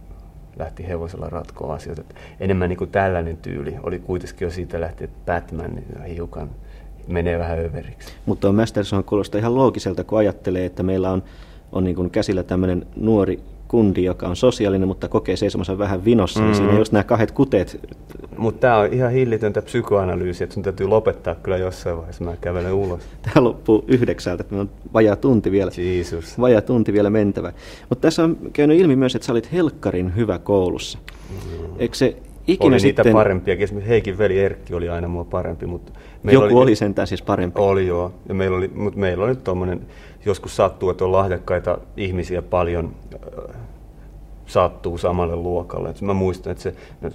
lähti hevosella ratkoa asioita. Että enemmän niin kuin tällainen tyyli oli kuitenkin jo siitä lähtien, että Batman niin hiukan menee vähän överiksi. Mutta on Masterson kuulostaa ihan loogiselta, kun ajattelee, että meillä on, on niin kuin käsillä tämmöinen nuori kundi, joka on sosiaalinen, mutta kokee seisomassa vähän vinossa, mm-hmm. niin siinä mm. just nämä kahdet kuteet. Mutta tämä on ihan hillitöntä psykoanalyysiä, että sun täytyy lopettaa kyllä jossain vaiheessa, mä kävelen ulos. Tämä loppuu yhdeksältä, että on vajaa tunti vielä, Jesus. vajaa tunti vielä mentävä. Mutta tässä on käynyt ilmi myös, että sä olit helkkarin hyvä koulussa. Mm. Eikö se ikinä oli sitten... niitä parempia. Esimerkiksi Heikin veli Erkki oli aina mua parempi. Mutta meillä Joku oli, oli sentään siis parempi. Oli joo. Ja meillä oli, mutta meillä oli tuommoinen, joskus sattuu, että on lahjakkaita ihmisiä paljon sattuu samalle luokalle. Et mä muistan, että se, no,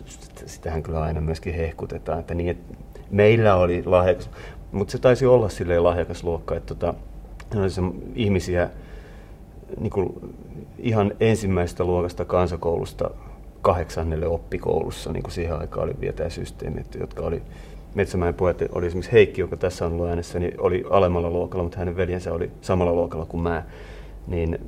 sitähän kyllä aina myöskin hehkutetaan, että, niin, että meillä oli lahjakas, mutta se taisi olla silleen lahjakas luokka, että tota, se ihmisiä niin kuin ihan ensimmäisestä luokasta kansakoulusta kahdeksannelle oppikoulussa, niin kuin siihen aikaan oli vielä tämä systeemi, että, jotka oli Metsämäen pojat oli esimerkiksi Heikki, joka tässä on ollut äänessä, niin oli alemmalla luokalla, mutta hänen veljensä oli samalla luokalla kuin mä. Niin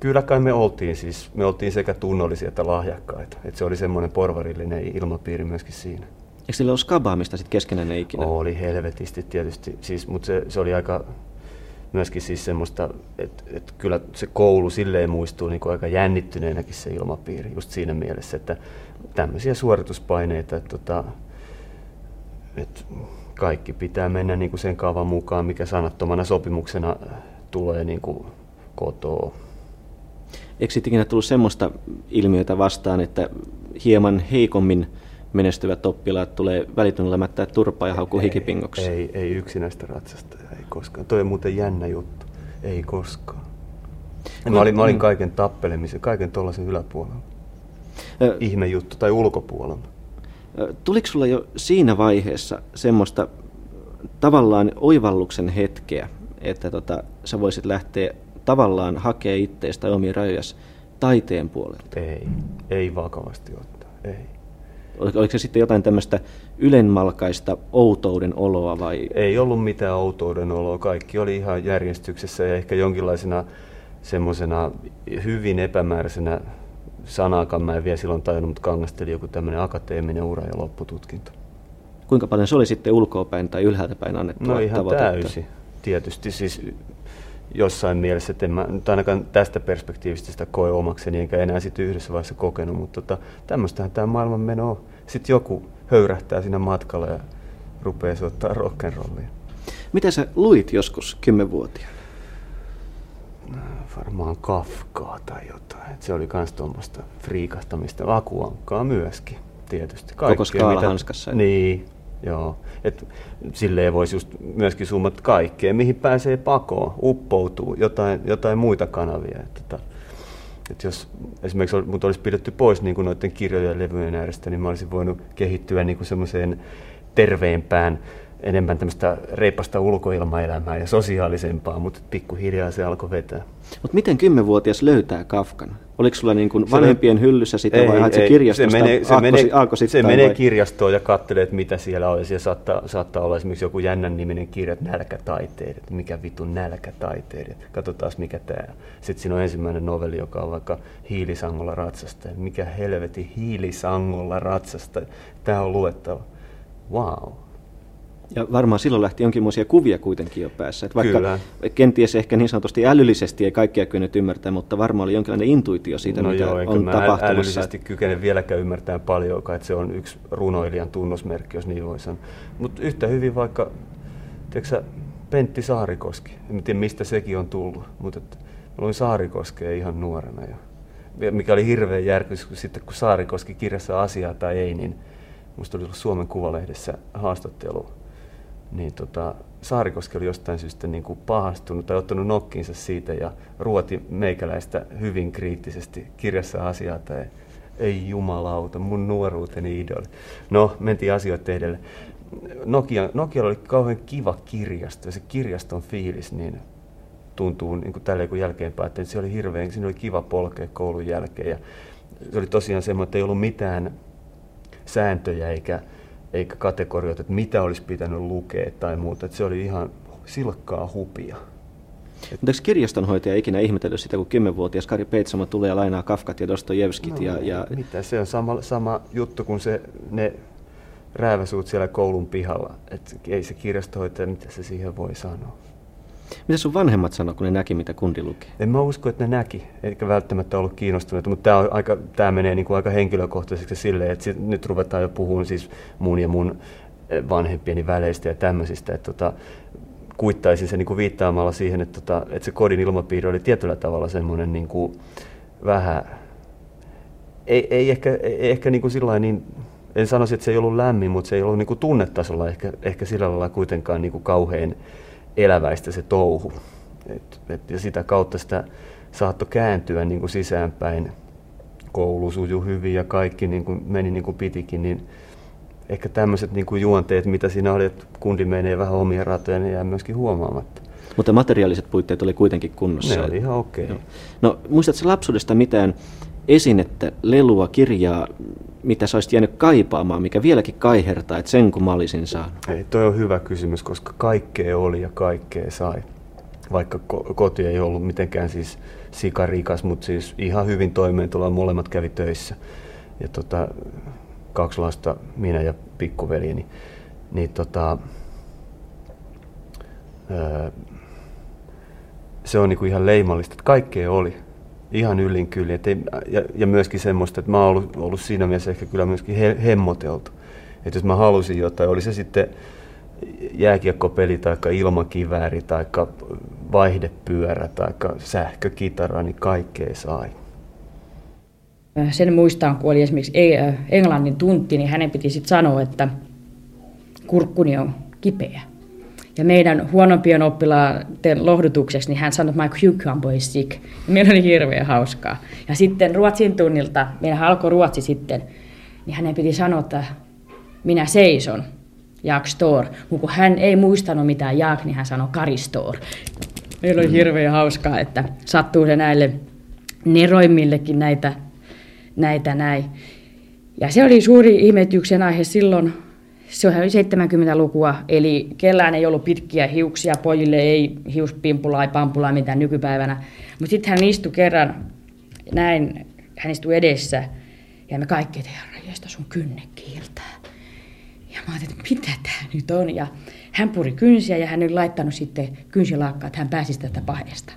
Kyllä kai me oltiin siis, me oltiin sekä tunnollisia että lahjakkaita. Et se oli semmoinen porvarillinen ilmapiiri myöskin siinä. Eikö sillä ole skabaamista sitten keskenään ikinä? Oli helvetisti tietysti, siis, mutta se, se, oli aika myöskin siis semmoista, että et kyllä se koulu silleen muistuu niin kuin aika jännittyneenäkin se ilmapiiri, just siinä mielessä, että tämmöisiä suorituspaineita, että tota, et kaikki pitää mennä niin kuin sen kaavan mukaan, mikä sanattomana sopimuksena tulee niin kuin kotoa. Eikö ikinä tullut semmoista ilmiötä vastaan, että hieman heikommin menestyvät oppilaat tulee välitunnilla mättää turpaa ja haukkuu hikipingoksi? Ei, ei yksinäistä ratsasta, ei koskaan. Toi on muuten jännä juttu. Ei koskaan. Mä, olin, mä olin mm. kaiken tappelemisen, kaiken tuollaisen yläpuolella. Ö, Ihme juttu, tai ulkopuolella. Tuliko sulla jo siinä vaiheessa semmoista tavallaan oivalluksen hetkeä, että tota, sä voisit lähteä tavallaan hakee itteestä omia rajoja taiteen puolelta? Ei, ei vakavasti ottaa, ei. Oliko, se sitten jotain tämmöistä ylenmalkaista outouden oloa vai? Ei ollut mitään outouden oloa, kaikki oli ihan järjestyksessä ja ehkä jonkinlaisena semmoisena hyvin epämääräisenä sanaakaan mä en vielä silloin tajunnut, mutta kangasteli joku tämmöinen akateeminen ura ja loppututkinto. Kuinka paljon se oli sitten ulkoapäin tai ylhäältä päin annettu No ihan tavoitetta? täysi. Tietysti siis jossain mielessä, että en mä nyt ainakaan tästä perspektiivistä sitä koe omakseni, enkä enää sitten yhdessä vaiheessa kokenut, mutta tota, tämmöistähän tämä maailman meno on. Sitten joku höyrähtää siinä matkalla ja rupeaa soittaa rock'n'rollia. Mitä sä luit joskus kymmenvuotiaana? Varmaan Kafkaa tai jotain. Et se oli myös tuommoista friikastamista. Akuankkaa myöskin, tietysti. Kaikkea, Koko skaala mitä... hanskassa. Niin, Joo, et silleen voisi just myöskin summat kaikkeen, mihin pääsee pakoon, uppoutuu, jotain, jotain muita kanavia. Et, tota, et jos esimerkiksi mut olisi pidetty pois niin noiden kirjojen ja levyjen äärestä, niin mä olisin voinut kehittyä niin semmoiseen terveempään enemmän tämmöistä reipasta ulkoilmaelämää ja sosiaalisempaa, mutta pikkuhiljaa se alkoi vetää. Mutta miten kymmenvuotias löytää Kafkan? Oliko sulla niin kuin vanhempien se, hyllyssä sitä ei, vai se kirjastosta se menee, se aakkosi, menee, aakkosi se menee kirjastoon ja katselee, että mitä siellä on. Ja siellä saattaa, saattaa olla esimerkiksi joku jännän niminen kirja, että nälkätaiteidet. Mikä vittu nälkätaiteidet? Katsotaan mikä tämä. Sitten siinä on ensimmäinen novelli, joka on vaikka hiilisangolla ratsasta. Mikä helveti hiilisangolla ratsasta? Tämä on luettava. Wow. Ja varmaan silloin lähti jonkinlaisia kuvia kuitenkin jo päässä. Että vaikka Kyllä. kenties ehkä niin sanotusti älyllisesti ei kaikkia kyennyt ymmärtää, mutta varmaan oli jonkinlainen intuitio siitä, no mitä joo, on mä tapahtumassa. älyllisesti kykene vieläkään ymmärtää paljon, että se on yksi runoilijan tunnusmerkki, jos niin voi sanoa. Mutta yhtä hyvin vaikka, tiedätkö Pentti Saarikoski, en tiedä mistä sekin on tullut, mutta mä luin Saarikoskea ihan nuorena jo. Mikä oli hirveän järkytys, kun sitten kun Saarikoski kirjassa asiaa tai ei, niin musta oli ollut Suomen Kuvalehdessä haastattelu niin tota, Saarikoski oli jostain syystä niin kuin pahastunut tai ottanut nokkiinsa siitä ja ruoti meikäläistä hyvin kriittisesti kirjassa asiaa tai ei jumalauta, mun nuoruuteni idoli. No, mentiin asioita edelle. Nokia, Nokia oli kauhean kiva kirjasto ja se kirjaston fiilis niin tuntuu niin kuin tälleen kun jälkeenpäin, että se oli hirveän, siinä oli kiva polkea koulun jälkeen ja se oli tosiaan semmoinen, että ei ollut mitään sääntöjä eikä, eikä kategorioita, että mitä olisi pitänyt lukea tai muuta. Että se oli ihan silkkaa hupia. Mutta eikö kirjastonhoitaja ikinä ihmetellyt sitä, kun kymmenvuotias Kari Peitsamo tulee ja lainaa Kafkat ja Dostojevskit? No, ja, ja... Mitä, se on sama, sama juttu kuin se, ne rääväsuut siellä koulun pihalla. Et ei se kirjastonhoitaja, mitä se siihen voi sanoa. Mitä sun vanhemmat sanoi, kun ne näki, mitä kundi luki? En mä usko, että ne näki, eikä välttämättä ollut kiinnostuneita, mutta tämä, aika, tämä menee niin kuin aika henkilökohtaiseksi silleen, että nyt ruvetaan jo puhumaan siis mun ja mun eh, vanhempieni väleistä ja tämmöisistä, että tota, kuittaisin se niin kuin viittaamalla siihen, että, tota, että se kodin ilmapiiri oli tietyllä tavalla semmoinen niin kuin vähän, ei, ei ehkä, ei ehkä niin kuin niin, en sanoisi, että se ei ollut lämmin, mutta se ei ollut niin kuin tunnetasolla ehkä, ehkä sillä lailla kuitenkaan niin kuin kauhean eläväistä se touhu. Et, et, ja sitä kautta sitä saattoi kääntyä niin kuin sisäänpäin. Koulu sujui hyvin ja kaikki niin kuin meni niin kuin pitikin, niin ehkä tämmöiset niin kuin juonteet, mitä siinä oli, että kundi menee vähän omia ratoja, ne jää myöskin huomaamatta. Mutta materiaaliset puitteet oli kuitenkin kunnossa. Ne oli ihan okei. Okay. No muistatko lapsuudesta mitään esinettä, lelua, kirjaa, mitä sä olisit jäänyt kaipaamaan, mikä vieläkin kaihertaa, että sen kun mä olisin saanut? Ei, toi on hyvä kysymys, koska kaikkea oli ja kaikkea sai. Vaikka ko- koti ei ollut mitenkään siis sikarikas, mutta siis ihan hyvin toimeentuloa, molemmat kävi töissä. Ja tota, kaksi lasta, minä ja pikkuveljeni. Niin tota, öö, se on niinku ihan leimallista, että kaikkea oli ihan yllin kyllä. Et ei, ja, ja, myöskin semmoista, että mä oon ollut, ollut siinä mielessä ehkä kyllä myöskin he, hemmoteltu. Että jos mä halusin jotain, oli se sitten jääkiekkopeli tai ilmakivääri tai vaihdepyörä tai sähkökitara, niin kaikkea sai. Sen muistaan, kun oli esimerkiksi englannin tunti, niin hänen piti sitten sanoa, että kurkkuni on kipeä. Ja meidän huonompien oppilaiden lohdutukseksi, niin hän sanoi, että my cucumber is sick. Ja meillä oli hirveän hauskaa. Ja sitten ruotsin tunnilta, meidän alkoi ruotsi sitten, niin hänen piti sanoa, että minä seison. Jak står. Mutta kun hän ei muistanut mitään Jak, niin hän sanoi Karistor. Meillä oli hirveän hauskaa, että sattuu se näille neroimmillekin näitä, näitä näin. Ja se oli suuri ihmetyksen aihe silloin, se on 70-lukua, eli kellään ei ollut pitkiä hiuksia, pojille ei hiuspimpulaa, ei pampulaa mitään nykypäivänä. Mutta sitten hän istui kerran, näin, hän istui edessä, ja me kaikki, että herra, josta sun kynne kiiltää. Ja mä ajattelin, että mitä tämä nyt on. Ja hän puri kynsiä ja hän oli laittanut sitten kynsilakkaa, että hän pääsi tästä pahesta.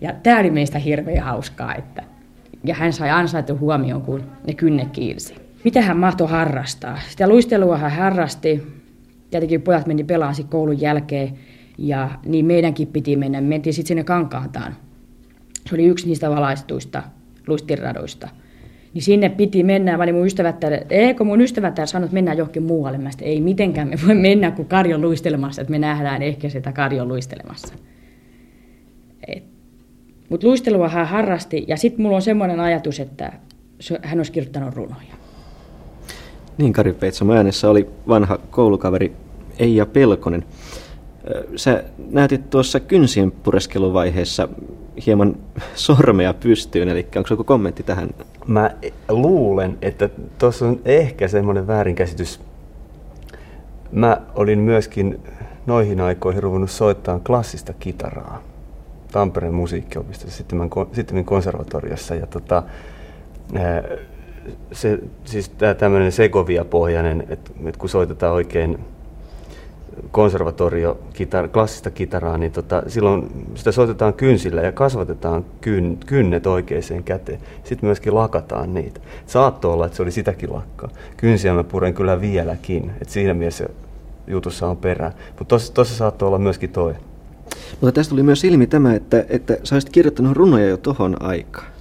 Ja tämä oli meistä hirveän hauskaa, että ja hän sai ansaittu huomioon, kun ne kynne kiilsi mitä hän mahtoi harrastaa. Sitä luistelua hän harrasti. Tietenkin pojat meni pelaamaan koulun jälkeen ja niin meidänkin piti mennä. Me mentiin sitten sinne Kankaataan. Se oli yksi niistä valaistuista luistinradoista. Niin sinne piti mennä. Mä olin mun ystävät täällä, eikö mun ystävät täällä sanoi, että mennään johonkin muualle. Mä sitten, ei mitenkään me voi mennä kuin karjon luistelemassa, että me nähdään ehkä sitä karjon luistelemassa. Mutta luistelua hän harrasti ja sitten mulla on semmoinen ajatus, että hän olisi kirjoittanut runoja. Niin, Kari Peitsamo äänessä oli vanha koulukaveri Eija Pelkonen. Sä näytit tuossa kynsien pureskeluvaiheessa hieman sormea pystyyn, eli onko joku kommentti tähän? Mä luulen, että tuossa on ehkä semmoinen väärinkäsitys. Mä olin myöskin noihin aikoihin ruvennut soittaa klassista kitaraa Tampereen musiikkiopistossa, sitten konservatoriossa. Ja tota, se, siis tämä tämmöinen Segovia-pohjainen, että, että kun soitetaan oikein konservatorio kitar, klassista kitaraa, niin tota, silloin sitä soitetaan kynsillä ja kasvatetaan kyn, kynnet oikeaan käteen. Sitten myöskin lakataan niitä. Saattoi olla, että se oli sitäkin lakkaa. Kynsiä mä puren kyllä vieläkin, että siinä mielessä jutussa on perä. Mutta tuossa saattoi olla myöskin toi. Mutta tästä tuli myös ilmi tämä, että, että sä olisit kirjoittanut runoja jo tohon aikaan.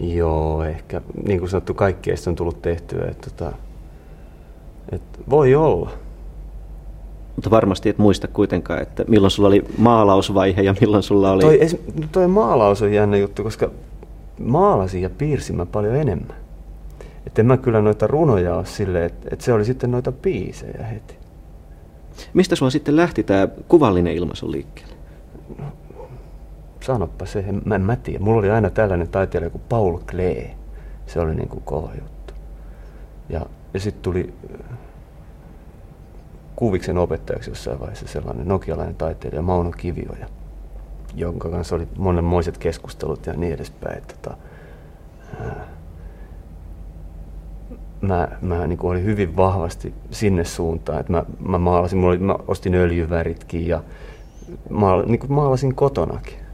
Joo, ehkä niin kuin sanottu, kaikki on tullut tehtyä. Että, että, että voi olla. Mutta varmasti et muista kuitenkaan, että milloin sulla oli maalausvaihe ja milloin sulla oli... Toi, no toi maalaus on jännä juttu, koska maalasin ja piirsin mä paljon enemmän. Että en mä kyllä noita runoja ole silleen, että, että se oli sitten noita biisejä heti. Mistä sulla sitten lähti tämä kuvallinen ilmaisu liikkeelle? No, sanoppa se, mä en mä tiedä. Mulla oli aina tällainen taiteilija kuin Paul Klee. Se oli niin kuin kova juttu. Ja, ja sitten tuli kuviksen opettajaksi jossain vaiheessa sellainen nokialainen taiteilija Mauno Kivioja, jonka kanssa oli monenmoiset keskustelut ja niin edespäin. Tota, mä, mä niin olin hyvin vahvasti sinne suuntaan, että mä, mä maalasin, mulla oli, mä ostin öljyväritkin ja maal, niin kuin maalasin kotonakin.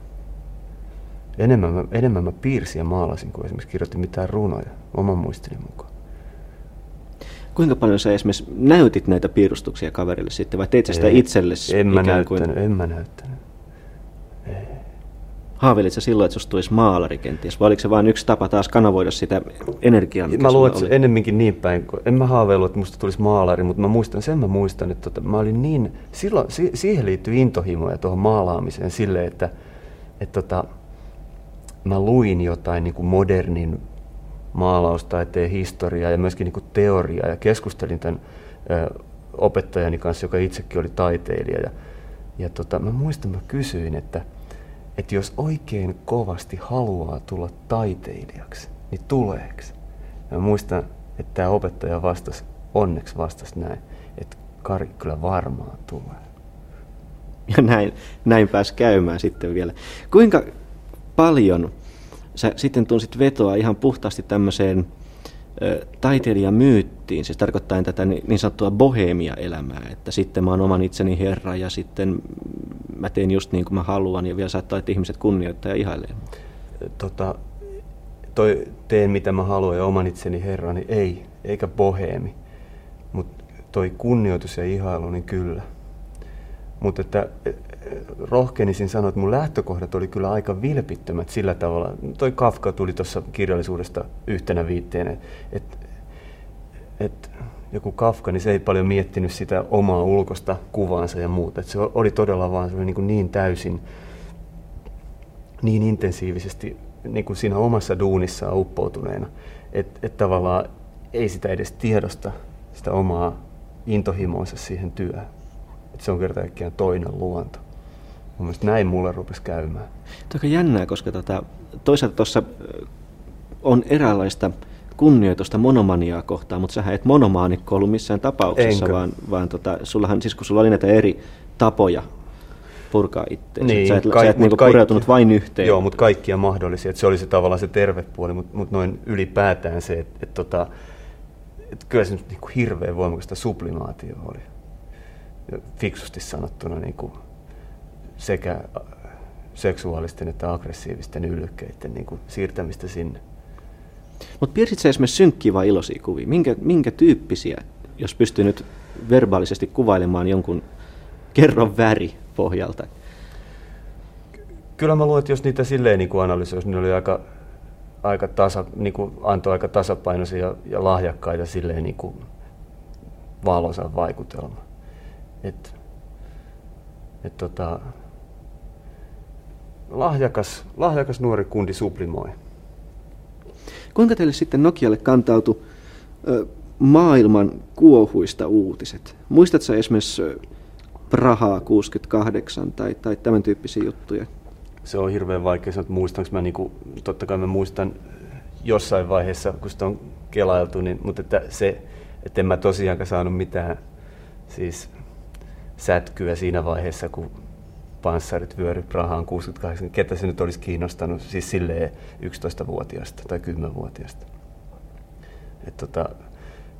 Enemmän mä, enemmän mä piirsin ja maalasin kuin esimerkiksi kirjoitin mitään runoja oman muistini mukaan. Kuinka paljon sä esimerkiksi näytit näitä piirustuksia kaverille sitten, vai teit sä sitä itsellesi? En mä näyttänyt, kuin... en mä näyttänyt. Ei. Haavelit sä silloin, että susta tulisi maalari kenties, vai oliko se vain yksi tapa taas kanavoida sitä energiaa, mikä Mä luulen, että oli? ennemminkin niin päin, en mä haaveillut, että musta tulisi maalari, mutta mä muistan, sen mä muistan, että tota, mä olin niin, silloin, si- siihen liittyy intohimoja tuohon maalaamiseen silleen, että, että tota, mä luin jotain niin kuin modernin maalaustaiteen historiaa ja myöskin niin teoriaa ja keskustelin tämän ö, opettajani kanssa, joka itsekin oli taiteilija. Ja, ja tota, mä muistan, mä kysyin, että, että jos oikein kovasti haluaa tulla taiteilijaksi, niin tuleeko? Ja mä muistan, että tämä opettaja vastasi, onneksi vastasi näin, että Kari kyllä varmaan tulee. Ja näin, näin pääsi käymään sitten vielä. Kuinka paljon sä sitten tunsit vetoa ihan puhtaasti tämmöiseen taiteilijamyyttiin, siis tarkoittaa tätä niin sanottua bohemia-elämää, että sitten mä oon oman itseni herra ja sitten mä teen just niin kuin mä haluan ja vielä saattaa, että ihmiset kunnioittaa ja ihailee. Tota, toi teen mitä mä haluan ja oman itseni herra, niin ei, eikä boheemi. Mutta toi kunnioitus ja ihailu, niin kyllä. Mutta että rohkenisin sanoa, että mun lähtökohdat oli kyllä aika vilpittömät sillä tavalla. Toi Kafka tuli tuossa kirjallisuudesta yhtenä viitteenä, että et, joku Kafka, niin se ei paljon miettinyt sitä omaa ulkosta kuvaansa ja muuta. Et se oli todella vaan se oli niin, kuin niin täysin, niin intensiivisesti niin kuin siinä omassa duunissaan uppoutuneena, että et tavallaan ei sitä edes tiedosta, sitä omaa intohimoansa siihen työhön. Et se on kerta toinen luonto. Mun mielestä näin mulle rupesi käymään. Tuo on jännää, koska tota, toisaalta tuossa on eräänlaista kunnioitusta monomaniaa kohtaan, mutta sähän et monomaanikko ollut missään tapauksessa, Enkö? vaan, vaan tota, sullahan, siis kun sulla oli näitä eri tapoja purkaa itse. Niin, sä et, kaik, sä et niinku pureutunut vain yhteen. Joo, mutta kaikkia mahdollisia. Et se oli se tavallaan se terve puoli, mutta mut noin ylipäätään se, että et, tota, et kyllä se nyt niinku hirveän voimakasta sublimaatio oli. Ja fiksusti sanottuna niinku, sekä äh, seksuaalisten että aggressiivisten yllykkeiden niin kuin siirtämistä sinne. Mutta piirsit sä esimerkiksi synkkiä vai iloisia kuvia? Minkä, minkä tyyppisiä, jos pystyy nyt verbaalisesti kuvailemaan jonkun kerron väri pohjalta? Kyllä mä luulen, että jos niitä silleen niin analysoisi, niin oli aika, aika tasa, niin kuin antoi aika tasapainoisia ja, ja lahjakkaita silleen niin kuin valoisan vaikutelma. Et, et tota, lahjakas, lahjakas nuori kundi sublimoi. Kuinka teille sitten Nokialle kantautui maailman kuohuista uutiset. Muistatko esimerkiksi Prahaa 68 tai, tai tämän tyyppisiä juttuja? Se on hirveän vaikea sanoa, että muistanko mä, niin kuin, totta kai mä muistan jossain vaiheessa, kun sitä on kelailtu, niin, mutta että se, että en mä tosiaankaan saanut mitään siis sätkyä siinä vaiheessa, kun panssarit vyöry Prahaan 68. Ketä se nyt olisi kiinnostanut, siis silleen 11-vuotiaasta tai 10-vuotiaasta. Että tota,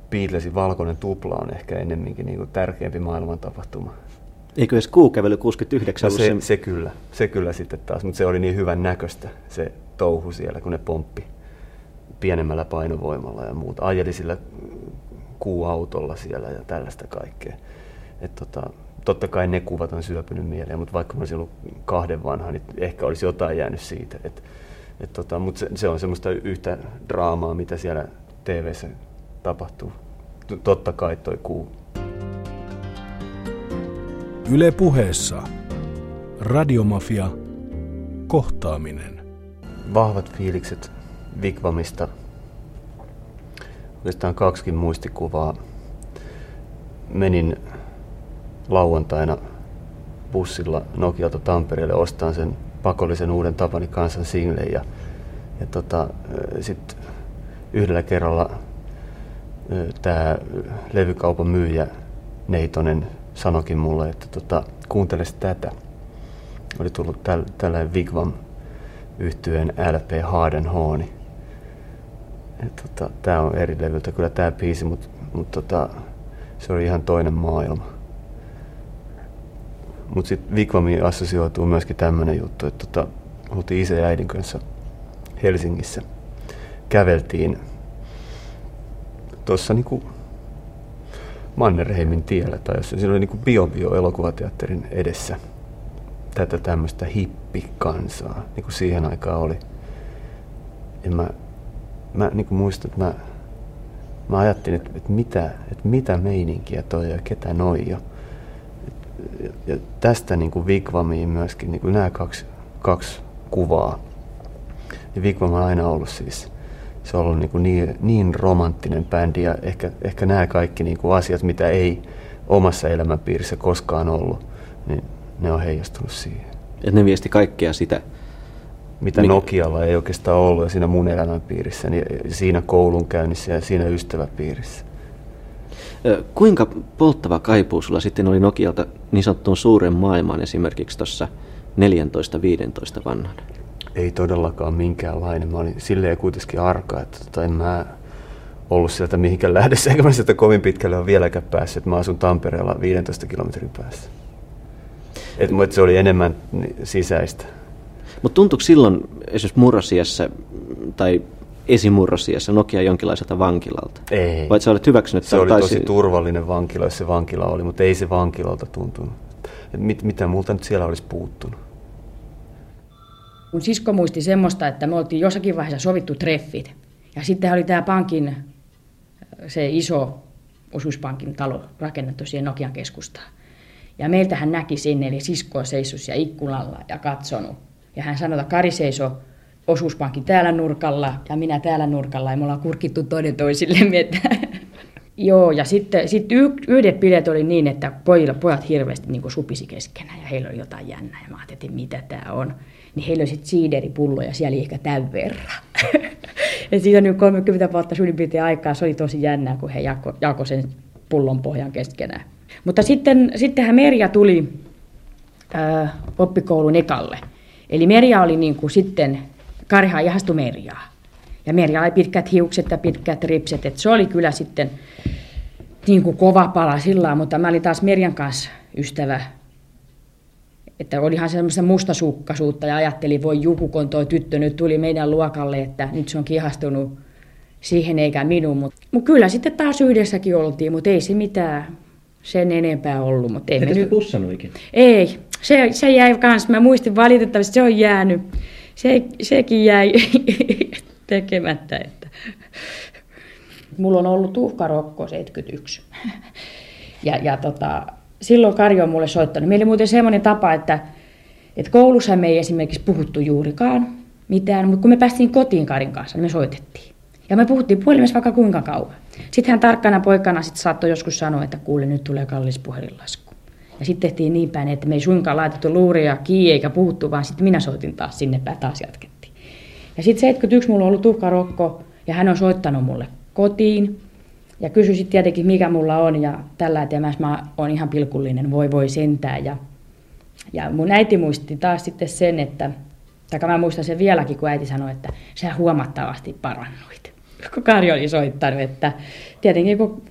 Beatlesin valkoinen tupla on ehkä ennemminkin niin kuin tärkeämpi maailman tapahtuma. Eikö edes kuukävely 69 no se, se, kyllä, se kyllä sitten taas, mutta se oli niin hyvän näköistä se touhu siellä, kun ne pomppi pienemmällä painovoimalla ja muuta. Ajeli sillä kuuautolla siellä ja tällaista kaikkea. Et tota, totta kai ne kuvat on syöpynyt mieleen, mutta vaikka mä olisin ollut kahden vanha, niin ehkä olisi jotain jäänyt siitä. Et, et tota, mutta se, se on semmoista yhtä draamaa, mitä siellä tv tapahtuu. Totta kai toi kuu. Yle puheessa. Radiomafia. Kohtaaminen. Vahvat fiilikset Vikvamista. Oikeastaan kaksikin muistikuvaa. Menin lauantaina bussilla Nokialta Tampereelle ostaan sen pakollisen uuden Tapani kansan singlen ja, ja tota, sitten yhdellä kerralla tämä levykaupan myyjä Neitonen sanokin mulle, että tota, kuuntele tätä. Oli tullut täl, tällainen Vigvam yhtyeen LP Harden Hooni. Tota, tämä on eri levyltä kyllä tämä biisi, mutta mut tota, se oli ihan toinen maailma. Mutta sitten Vigvamiin assosioituu myöskin tämmöinen juttu, että tota, oltiin isä ja äidin kanssa Helsingissä. Käveltiin tuossa niinku Mannerheimin tiellä tai jos siinä oli niinku Bio Bio elokuvateatterin edessä tätä tämmöistä hippikansaa, niin kuin siihen aikaan oli. Ja mä, mä niin kuin muistan, että mä, mä ajattelin, että, että, mitä, että mitä meininkiä toi ja ketä noi. Ja, ja tästä niin kuin Vigvamiin myöskin niin kuin nämä kaksi, kaksi kuvaa. Ja Vigvam on aina ollut siis se on ollut niin, kuin niin, niin romanttinen bändi ja ehkä, ehkä nämä kaikki niin kuin asiat, mitä ei omassa elämänpiirissä koskaan ollut, niin ne on heijastunut siihen. Et ne viesti kaikkea sitä, mitä mikä... Nokialla ei oikeastaan ollut ja siinä mun elämänpiirissä, niin siinä koulunkäynnissä ja siinä ystäväpiirissä. Kuinka polttava kaipuu sulla sitten oli Nokialta niin sanottuun suuren maailmaan esimerkiksi tuossa 14-15 vanhana? ei todellakaan minkäänlainen. Mä olin silleen kuitenkin arka, että tota, en mä ollut sieltä mihinkään lähdössä, eikä mä sieltä kovin pitkälle ole vieläkään päässyt. Mä asun Tampereella 15 kilometrin päässä. Et, et se oli enemmän sisäistä. Mutta tuntuuko silloin esimerkiksi murrosiassa tai esimurrosiassa Nokia jonkinlaiselta vankilalta? Ei. Vai sä olet hyväksynyt? Se oli taisi... tosi turvallinen vankila, jos se vankila oli, mutta ei se vankilalta tuntunut. Et mit, mitä multa nyt siellä olisi puuttunut? Mun sisko muisti semmoista, että me oltiin jossakin vaiheessa sovittu treffit. Ja sitten oli tämä pankin, se iso osuuspankin talo rakennettu siihen Nokian keskustaan. Ja meiltä hän näki sinne, eli sisko seisoi siellä ikkunalla ja katsonut. Ja hän sanoi, että Kari seisoi osuuspankin täällä nurkalla ja minä täällä nurkalla ja me ollaan kurkittu toinen toisille. Joo, ja sitten, sitten yhdet bileet oli niin, että pojilla, pojat hirveästi niin supisi keskenään ja heillä oli jotain jännää ja mä ajattelin, että mitä tämä on niin heillä oli sitten siideripulloja siellä ehkä tämän verran. ja siitä on nyt 30 vuotta suurin piirtein aikaa, se oli tosi jännää, kun he jako, jako sen pullon pohjan keskenään. Mutta sitten, sittenhän Merja tuli äh, oppikoulun ekalle. Eli Merja oli niin kuin sitten, Kariha ihastui Merjaa. Ja Merja oli pitkät hiukset ja pitkät ripset, että se oli kyllä sitten niin kuin kova pala sillä mutta mä olin taas Merjan kanssa ystävä että olihan semmoista mustasukkaisuutta ja ajatteli, voi juku, kun toi tyttö nyt tuli meidän luokalle, että nyt se on kihastunut siihen eikä minuun. Mutta mut kyllä sitten taas yhdessäkin oltiin, mutta ei se mitään sen enempää ollut. Mutta ei nyt... Ei, se, se jäi kanssa. Mä muistin valitettavasti, se on jäänyt. Se, sekin jäi tekemättä. Että. Mulla on ollut tuhkarokko 71. ja, ja tota, silloin Kari on mulle soittanut. Meillä oli muuten semmoinen tapa, että, että koulussa me ei esimerkiksi puhuttu juurikaan mitään, mutta kun me päästiin kotiin Karin kanssa, niin me soitettiin. Ja me puhuttiin puhelimessa vaikka kuinka kauan. Sitten hän tarkkana poikana sit saattoi joskus sanoa, että kuule nyt tulee kallis puhelinlasku. Ja sitten tehtiin niin päin, että me ei suinkaan laitettu luuria kiinni eikä puhuttu, vaan sitten minä soitin taas sinne päin, taas jatkettiin. Ja sitten 71 mulla on ollut tuhkarokko ja hän on soittanut mulle kotiin. Ja kysyi sitten tietenkin, mikä mulla on ja tällä että mä oon ihan pilkullinen, voi voi sentää. Ja, ja mun äiti muisti taas sitten sen, että, tai mä muistan sen vieläkin, kun äiti sanoi, että sä huomattavasti parannuit. Kun Kari oli soittanut, että tietenkin kun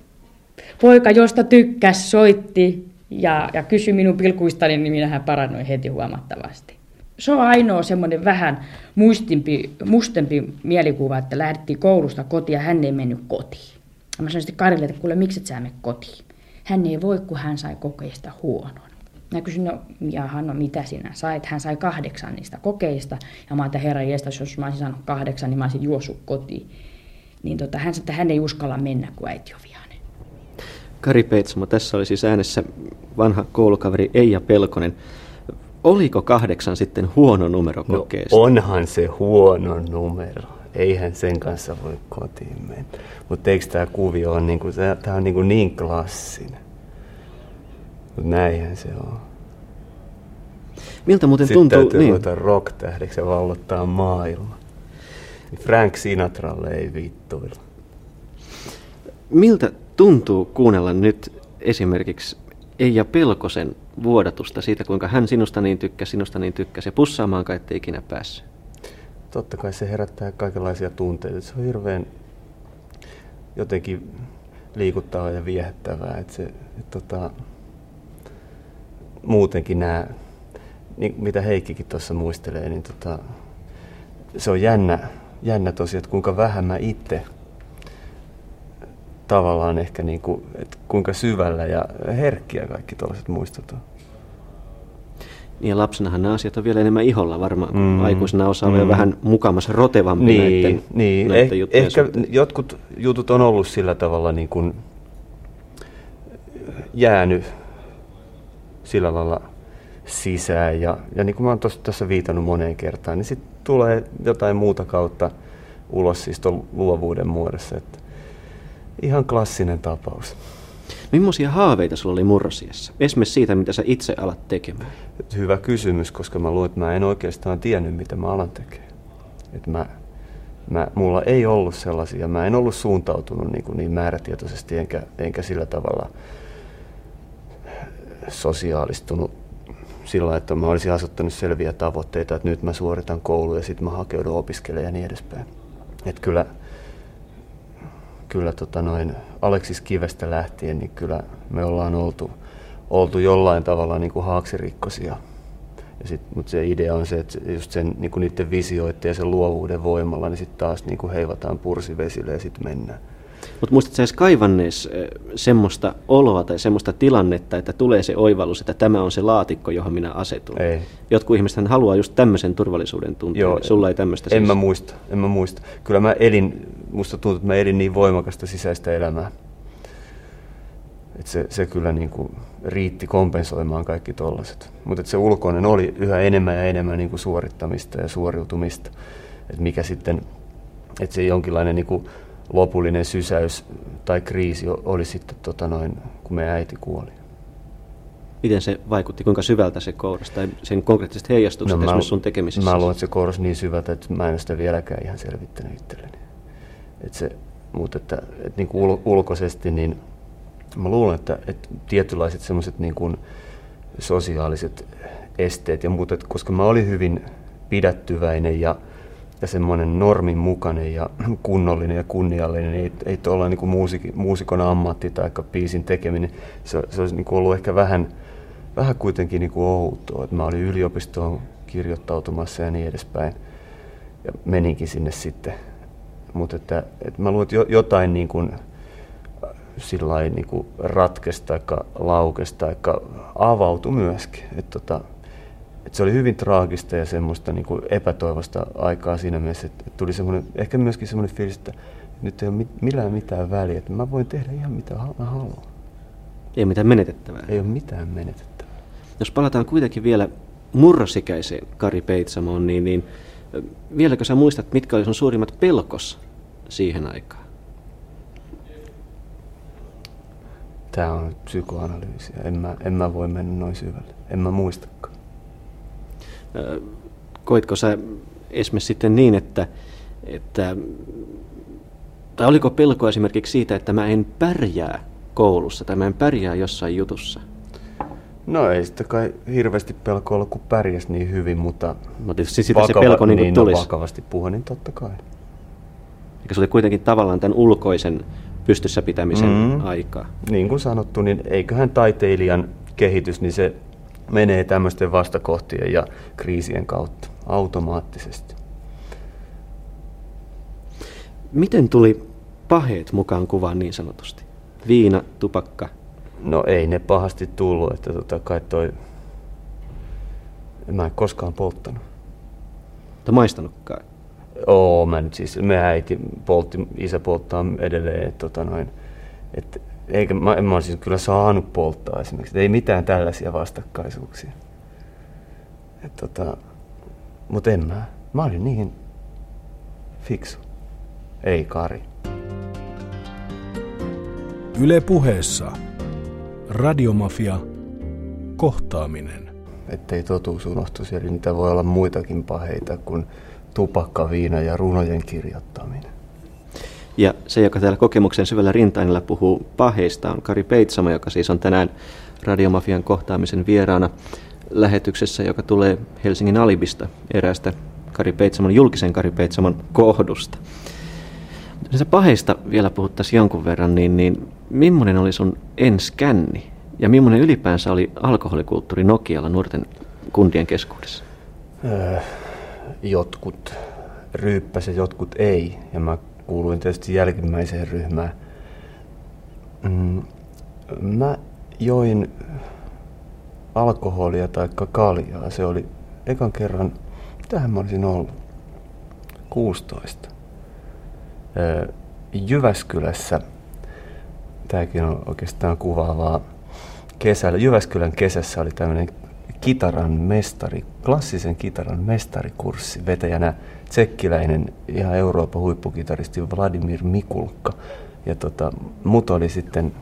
poika, josta tykkäs, soitti ja, ja kysyi minun pilkuistani, niin minähän parannuin heti huomattavasti. Se on ainoa semmoinen vähän muistimpi, mustempi mielikuva, että lähdettiin koulusta kotiin ja hän ei mennyt kotiin. Mä sanoin sitten Karille, että kuule, miksi et sä mene kotiin? Hän ei voi, kun hän sai kokeista huonon. Mä kysyin, no jaha, no mitä sinä sait? Hän sai kahdeksan niistä kokeista. Ja mä ajattelin, herra jestas, jos mä olisin saanut kahdeksan, niin mä olisin juossut kotiin. Niin tota, hän sanoi, että hän ei uskalla mennä, kun äiti on vihainen. Kari Peitsamo, tässä oli siis äänessä vanha koulukaveri Eija Pelkonen. Oliko kahdeksan sitten huono numero kokeesta? No onhan se huono numero. Eihän sen kanssa voi kotiin mennä. Mutta eikö tämä kuvio on, niinku, tää on niinku niin klassinen. Mutta näinhän se on. Miltä muuten Sitten tuntuu? täytyy niin. rock-tähdeksi ja vallottaa maailma. Frank Sinatralle ei vittuilla. Miltä tuntuu kuunnella nyt esimerkiksi Eija Pelkosen vuodatusta siitä, kuinka hän sinusta niin tykkäsi, sinusta niin tykkäsi ja pussaamaan kai ettei ikinä päässyt? Totta kai se herättää kaikenlaisia tunteita. Se on hirveän jotenkin liikuttavaa ja viehättävää. Että se, et tota, muutenkin nämä, niin mitä Heikkikin tuossa muistelee, niin tota, se on jännä, jännä tosiaan, että kuinka vähän mä itse tavallaan ehkä niin kuin, että kuinka syvällä ja herkkiä kaikki tuollaiset muistot on. Niin ja lapsenahan nämä asiat on vielä enemmän iholla varmaan, kun Mm. aikuisena osaa Mm. vähän mukamassa rotevampi Niin, näiden, niin. näiden Eh, ehkä suhteen. jotkut jutut on ollut sillä tavalla niin kuin jäänyt sillä lailla sisään. Ja, ja niin kuin mä oon tässä viitannut moneen kertaan, niin sitten tulee jotain muuta kautta ulos siis luovuuden muodossa. Että ihan klassinen tapaus. Millaisia haaveita sulla oli murrosiassa? Esimerkiksi siitä, mitä sä itse alat tekemään. Hyvä kysymys, koska mä luulen, että mä en oikeastaan tiennyt, mitä mä alan tekemään. Et mä, mä, mulla ei ollut sellaisia, mä en ollut suuntautunut niin, kuin niin määrätietoisesti enkä, enkä sillä tavalla sosiaalistunut sillä että mä olisin asettanut selviä tavoitteita, että nyt mä suoritan koulu ja sitten mä hakeudun opiskelemaan ja niin edespäin. Et kyllä, kyllä tota noin Aleksis Kivestä lähtien, niin kyllä me ollaan oltu, oltu jollain tavalla niin kuin haaksirikkosia. Ja sit, mutta se idea on se, että just sen, niin kuin niiden visioiden ja sen luovuuden voimalla, niin sitten taas niin kuin heivataan pursivesille ja sitten mennään. Mutta muistatko sä edes kaivannees semmoista oloa tai semmoista tilannetta, että tulee se oivallus, että tämä on se laatikko, johon minä asetun? Ei. Jotkut ihmiset haluaa just tämmöisen turvallisuuden tunteen. Joo, Sulla ei tämmöistä En siis. mä muista, en mä muista. Kyllä mä elin, musta tuntuu, että mä elin niin voimakasta sisäistä elämää. Et se, se kyllä niin kuin riitti kompensoimaan kaikki tollaset. Mutta se ulkoinen oli yhä enemmän ja enemmän niin kuin suorittamista ja suoriutumista. Et mikä sitten, että se jonkinlainen niin kuin lopullinen sysäys tai kriisi oli sitten tota noin, kun meidän äiti kuoli. Miten se vaikutti, kuinka syvältä se kourasi tai sen konkreettiset heijastukset no, mä- esimerkiksi sun tekemisissä? Mä luulen, että se korosi niin syvältä, että mä en sitä vieläkään ihan selvittänyt itselleni. Et se, mutta että, että niin kuin ul, ulkoisesti, niin mä luulen, että, että tietynlaiset semmoiset niin kuin sosiaaliset esteet ja muut, että koska mä olin hyvin pidättyväinen ja, ja semmoinen normin mukainen ja kunnollinen ja kunniallinen, niin ei, ei tuolla niin muusik, muusikon ammatti tai biisin tekeminen, se, se olisi niin kuin ollut ehkä vähän, vähän kuitenkin niin kuin outoa, että mä olin yliopistoon kirjoittautumassa ja niin edespäin. Ja meninkin sinne sitten. Mutta että, että mä luulen, että jo- jotain niin kuin, sillä lailla niin kuin ratkesi tai laukesi tai avautui myöskin. Että tota, että se oli hyvin traagista ja semmoista niin kuin epätoivosta aikaa siinä mielessä, että, tuli semmoinen, ehkä myöskin semmoinen fiilis, että nyt ei ole mit, millään mitään väliä, että mä voin tehdä ihan mitä mä haluan. Ei ole mitään menetettävää. Ei ole mitään menetettävää. Jos palataan kuitenkin vielä murrosikäiseen Kari Peitsamoon, niin, niin vieläkö sä muistat, mitkä oli sun suurimmat pelkos siihen aikaan? Tämä on psykoanalyysiä. En mä, en mä voi mennä noin syvälle. En mä muistakaan. Koitko sä esimerkiksi sitten niin, että, että tai oliko pelko esimerkiksi siitä, että mä en pärjää koulussa tai mä en pärjää jossain jutussa? No ei sitä kai hirveästi pelko olla, kun pärjäs niin hyvin, mutta no tietysti sitä vakava, se pelko niin, niin tulisi. No, vakavasti puhua, niin totta kai. Eikä se oli kuitenkin tavallaan tämän ulkoisen pystyssä pitämisen mm-hmm. aikaa. Niin kuin sanottu, niin eiköhän taiteilijan kehitys, niin se menee tämmöisten vastakohtien ja kriisien kautta automaattisesti. Miten tuli paheet mukaan kuvaan niin sanotusti? Viina, tupakka? No ei ne pahasti tullut, että tota kai toi... Mä en koskaan polttanut. Tai maistanutkaan? Oo, mä nyt siis, me äiti poltti, isä polttaa edelleen, että tota noin, että eikä, mä, en mä siis kyllä saanut polttaa esimerkiksi, ei mitään tällaisia vastakkaisuuksia. Et tota, mutta en mä, mä olin niin fiksu, ei Kari. Yle puheessa Radiomafia kohtaaminen. Ettei totuus unohtuisi, eli niitä voi olla muitakin paheita kuin tupakka, viina ja runojen kirjoittaminen. Ja se, joka täällä kokemuksen syvällä rintainilla puhuu paheista, on Kari Peitsamo, joka siis on tänään Radiomafian kohtaamisen vieraana lähetyksessä, joka tulee Helsingin Alibista eräästä Kari Peitsamon, julkisen Kari Peitsamon kohdusta. Näistä paheista vielä puhuttaisiin jonkun verran, niin, niin millainen oli sun enskänni ja millainen ylipäänsä oli alkoholikulttuuri Nokialla nuorten kundien keskuudessa? Öö, jotkut ryyppäsi ja jotkut ei. Ja mä kuuluin tietysti jälkimmäiseen ryhmään. Mm, mä join alkoholia tai kaljaa. Se oli ekan kerran, mitähän mä olisin ollut? 16. Jyväskylässä, tämäkin on oikeastaan kuvaavaa, kesällä, Jyväskylän kesässä oli tämmöinen kitaran mestari, klassisen kitaran mestarikurssi vetäjänä tsekkiläinen ihan Euroopan huippukitaristi Vladimir Mikulka. Ja tota, mut oli sitten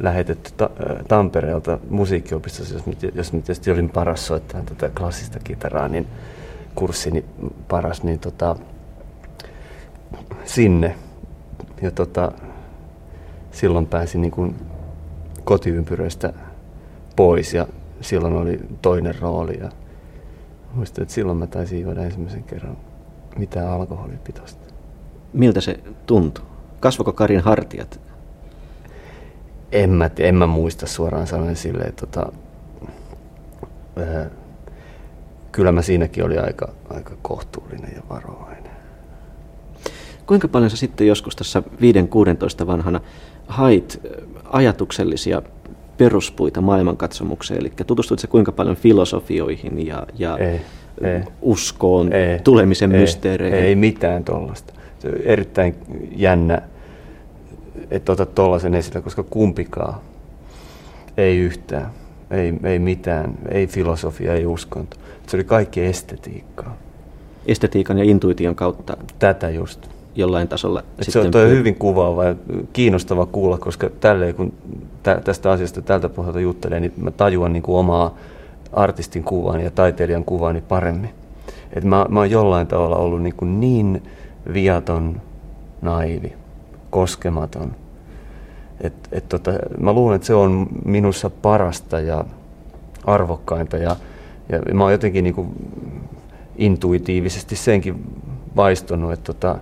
lähetetty ta- Tampereelta musiikkiopistossa, jos, jos tietysti olin paras soittaa tätä klassista kitaraa, niin kurssini paras, niin tota, sinne. Ja tota, silloin pääsin niin kuin kotiympyröistä pois ja silloin oli toinen rooli. Ja muistan, että silloin mä taisin juoda ensimmäisen kerran mitään alkoholipitoista. Miltä se tuntui? Kasvoko Karin hartiat? En mä, en mä muista suoraan sanoen silleen, että tota, äh, kyllä mä siinäkin oli aika, aika kohtuullinen ja varovainen. Kuinka paljon sä sitten joskus tässä 5-16 vanhana hait ajatuksellisia peruspuita maailmankatsomukseen, eli tutustuit se kuinka paljon filosofioihin ja, ja ei, ei, uskoon, ei, tulemisen ei, mysteereihin? Ei mitään tuollaista. Se on erittäin jännä, että otat tuollaisen esille, koska kumpikaan ei yhtään. Ei, ei mitään, ei filosofia, ei uskonto. Se oli kaikki estetiikkaa. Estetiikan ja intuition kautta? Tätä just jollain tasolla. Et se on toi hyvin kuvaava ja kiinnostava kuulla, koska tälleen kun tä, tästä asiasta tältä pohjalta juttelee, niin mä tajuan niin kuin omaa artistin kuvaani ja taiteilijan kuvaani paremmin. Et mä, mä oon jollain tavalla ollut niin, kuin niin viaton, naivi, koskematon. Et, et tota, mä luulen, että se on minussa parasta ja arvokkainta ja, ja mä oon jotenkin niin kuin intuitiivisesti senkin vaistonut, että tota,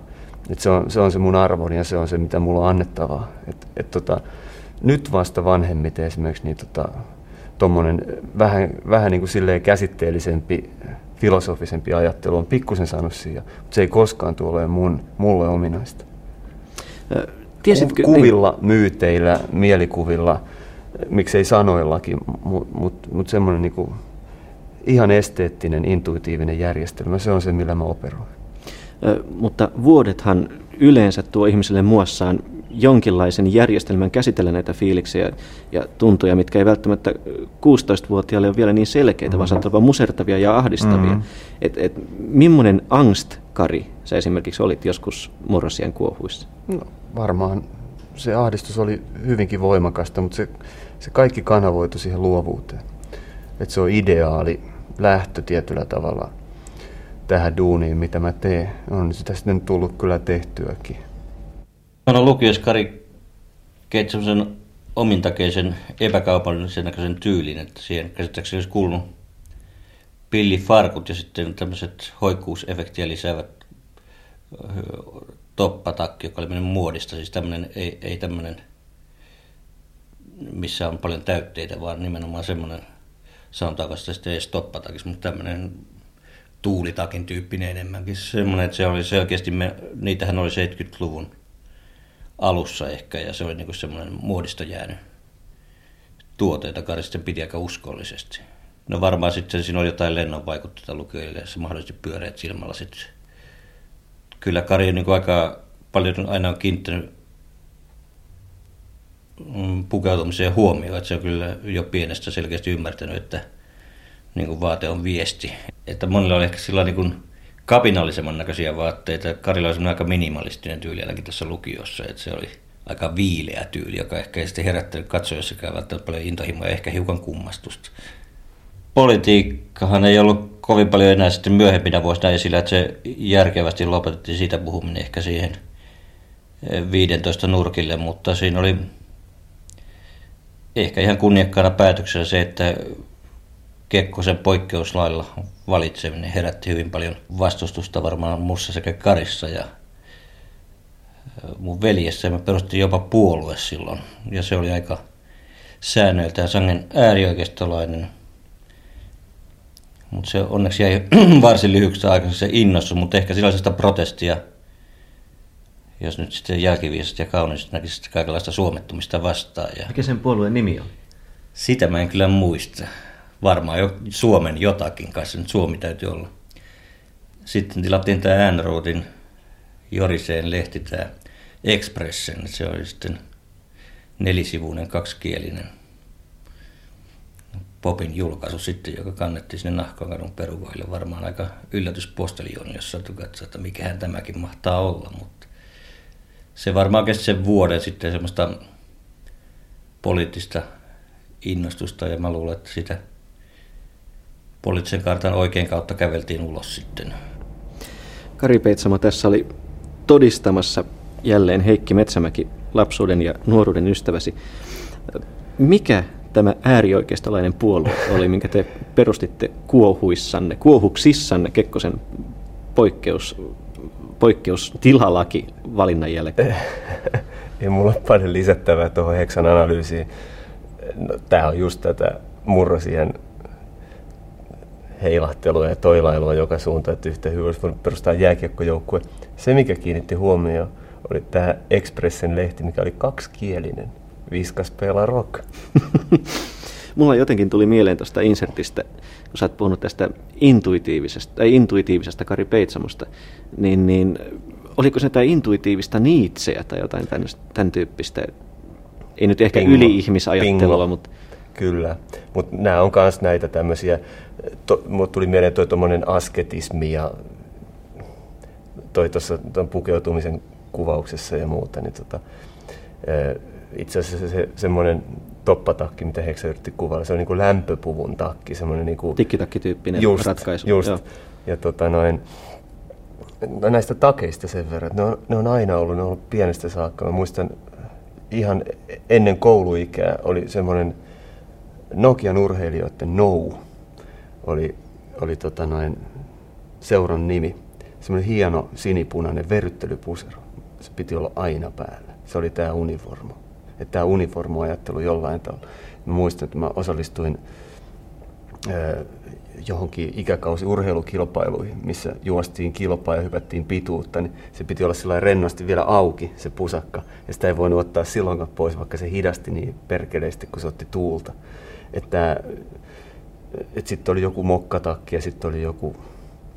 et se, on, se on se mun arvoni ja se on se, mitä mulla on annettavaa. Et, et tota, nyt vasta vanhemmiten esimerkiksi niin tota, tommonen vähän, vähän niin kuin silleen käsitteellisempi, filosofisempi ajattelu on pikkusen saanut siihen, mutta se ei koskaan tule olemaan mun, mulle ominaista. Tiesitkö, Kuvilla, niin? myyteillä, mielikuvilla, miksei sanoillakin, mutta mut, mut semmoinen niin ihan esteettinen, intuitiivinen järjestelmä, se on se, millä mä operoin mutta vuodethan yleensä tuo ihmiselle muassaan jonkinlaisen järjestelmän käsitellä näitä fiiliksiä ja tuntoja, mitkä ei välttämättä 16-vuotiaalle ole vielä niin selkeitä, mm. vaan saattaa olla musertavia ja ahdistavia. Mm. Et, et, millainen angst, Kari, sä esimerkiksi olit joskus murrosien kuohuissa? No, varmaan se ahdistus oli hyvinkin voimakasta, mutta se, se kaikki kanavoitu siihen luovuuteen. Että se on ideaali lähtö tietyllä tavalla tähän duuniin, mitä mä teen. On sitä sitten tullut kyllä tehtyäkin. Olen lukiossa Kari keit semmoisen omintakeisen epäkaupallisen näköisen tyylin, että siihen käsittääkseni olisi kuulunut pillifarkut ja sitten tämmöiset hoikkuusefektiä lisäävät toppatakki, joka oli mennyt muodista, siis tämmöinen, ei, ei tämmöinen, missä on paljon täytteitä, vaan nimenomaan semmoinen, sanotaanko sitä sitten edes toppatakis, mutta tämmöinen tuulitakin tyyppinen enemmänkin. Semmoinen, että se oli selkeästi, me, niitähän oli 70-luvun alussa ehkä, ja se oli niin semmoinen muodista jäänyt tuote, jota Kari sitten piti aika uskollisesti. No varmaan sitten siinä oli jotain lennon vaikutteita lukijoille, ja se mahdollisesti pyöreät silmällä sitten. Kyllä Kari on niin aika paljon aina on kiinnittänyt mm, pukeutumiseen huomioon, että se on kyllä jo pienestä selkeästi ymmärtänyt, että niin kuin vaate on viesti. Että monilla oli ehkä sillä niin kapinallisemman näköisiä vaatteita. Karilla oli aika minimalistinen tyyli ainakin tässä lukiossa, että se oli aika viileä tyyli, joka ehkä ei sitten herättänyt katsojassakaan välttämättä paljon intohimoa ja ehkä hiukan kummastusta. Politiikkahan ei ollut kovin paljon enää sitten myöhempinä vuosina esillä, että se järkevästi lopetettiin siitä puhuminen ehkä siihen 15 nurkille, mutta siinä oli ehkä ihan kunniakkaana päätöksellä se, että Kekkosen poikkeuslailla valitseminen herätti hyvin paljon vastustusta varmaan mussa sekä Karissa ja mun veljessä. Me perustin jopa puolue silloin ja se oli aika säännöiltään sangen äärioikeistolainen. Mutta se onneksi jäi varsin lyhyeksi aikaa se innossu, mutta ehkä sellaisesta protestia, jos nyt sitten jälkiviisasti ja kauniisti näkisi kaikenlaista suomettumista vastaan. Ja Mikä sen puolueen nimi on? Sitä mä en kyllä muista varmaan jo Suomen jotakin, kai se nyt Suomi täytyy olla. Sitten tilattiin tämä Äänruutin Joriseen lehti, tämä Expressen, se oli sitten nelisivuinen, kaksikielinen popin julkaisu sitten, joka kannettiin sinne Nahkakadun perukoille. Varmaan aika yllätysposteljoni, jos saatu katsoa, että mikähän tämäkin mahtaa olla, mutta se varmaan kesti sen vuoden sitten semmoista poliittista innostusta ja mä luulen, että sitä poliittisen kartan oikein kautta käveltiin ulos sitten. Kari Peitsamo tässä oli todistamassa jälleen Heikki Metsämäki, lapsuuden ja nuoruuden ystäväsi. Mikä tämä äärioikeistolainen puolue oli, minkä te perustitte kuohuissanne, kuohuksissanne Kekkosen poikkeus, poikkeustilalaki valinnan jälkeen? Ei mulla ole paljon lisättävää tuohon Heksan analyysiin. No, Tämä on just tätä murrosien heilahtelua ja toilailua joka suuntaan, että yhtä hyvin olisi voinut perustaa jääkiekkojoukkue. Se, mikä kiinnitti huomioon, oli tämä Expressen lehti, mikä oli kaksikielinen. Viskas pelaa rock. Mulla jotenkin tuli mieleen tuosta insertistä, kun sä oot puhunut tästä intuitiivisesta, tai intuitiivisesta Kari Peitsamosta, niin, niin oliko se tämä intuitiivista niitseä tai jotain tämän, tämän tyyppistä? Ei nyt ehkä Pingo. yli-ihmisajattelua, mutta... Kyllä, mutta nämä on myös näitä tämmöisiä to, tuli mieleen tuo tuommoinen asketismi ja toi tuossa pukeutumisen kuvauksessa ja muuta, niin tota, itse asiassa se, semmoinen toppatakki, mitä Heksa yritti kuvailla, se on niin kuin lämpöpuvun takki, semmoinen niin kuin... Tikkitakki-tyyppinen just, ratkaisu. Just, Joo. ja tota noin, no näistä takeista sen verran, ne on, ne on aina ollut, ne on ollut pienestä saakka. Mä muistan ihan ennen kouluikää oli semmoinen Nokian urheilijoiden No, oli, oli tota noin seuran nimi. Semmoinen hieno sinipunainen verryttelypusero. Se piti olla aina päällä. Se oli tämä uniformu. Että tämä uniformuajattelu jollain tavalla. Mä muistan, että mä osallistuin johonkin ikäkausi urheilukilpailuihin, missä juostiin kilpaa ja hypättiin pituutta, niin se piti olla sillä rennosti vielä auki, se pusakka. Ja sitä ei voinut ottaa silloinkaan pois, vaikka se hidasti niin perkeleesti, kun se otti tuulta. Että sitten oli joku mokkatakki ja sitten oli joku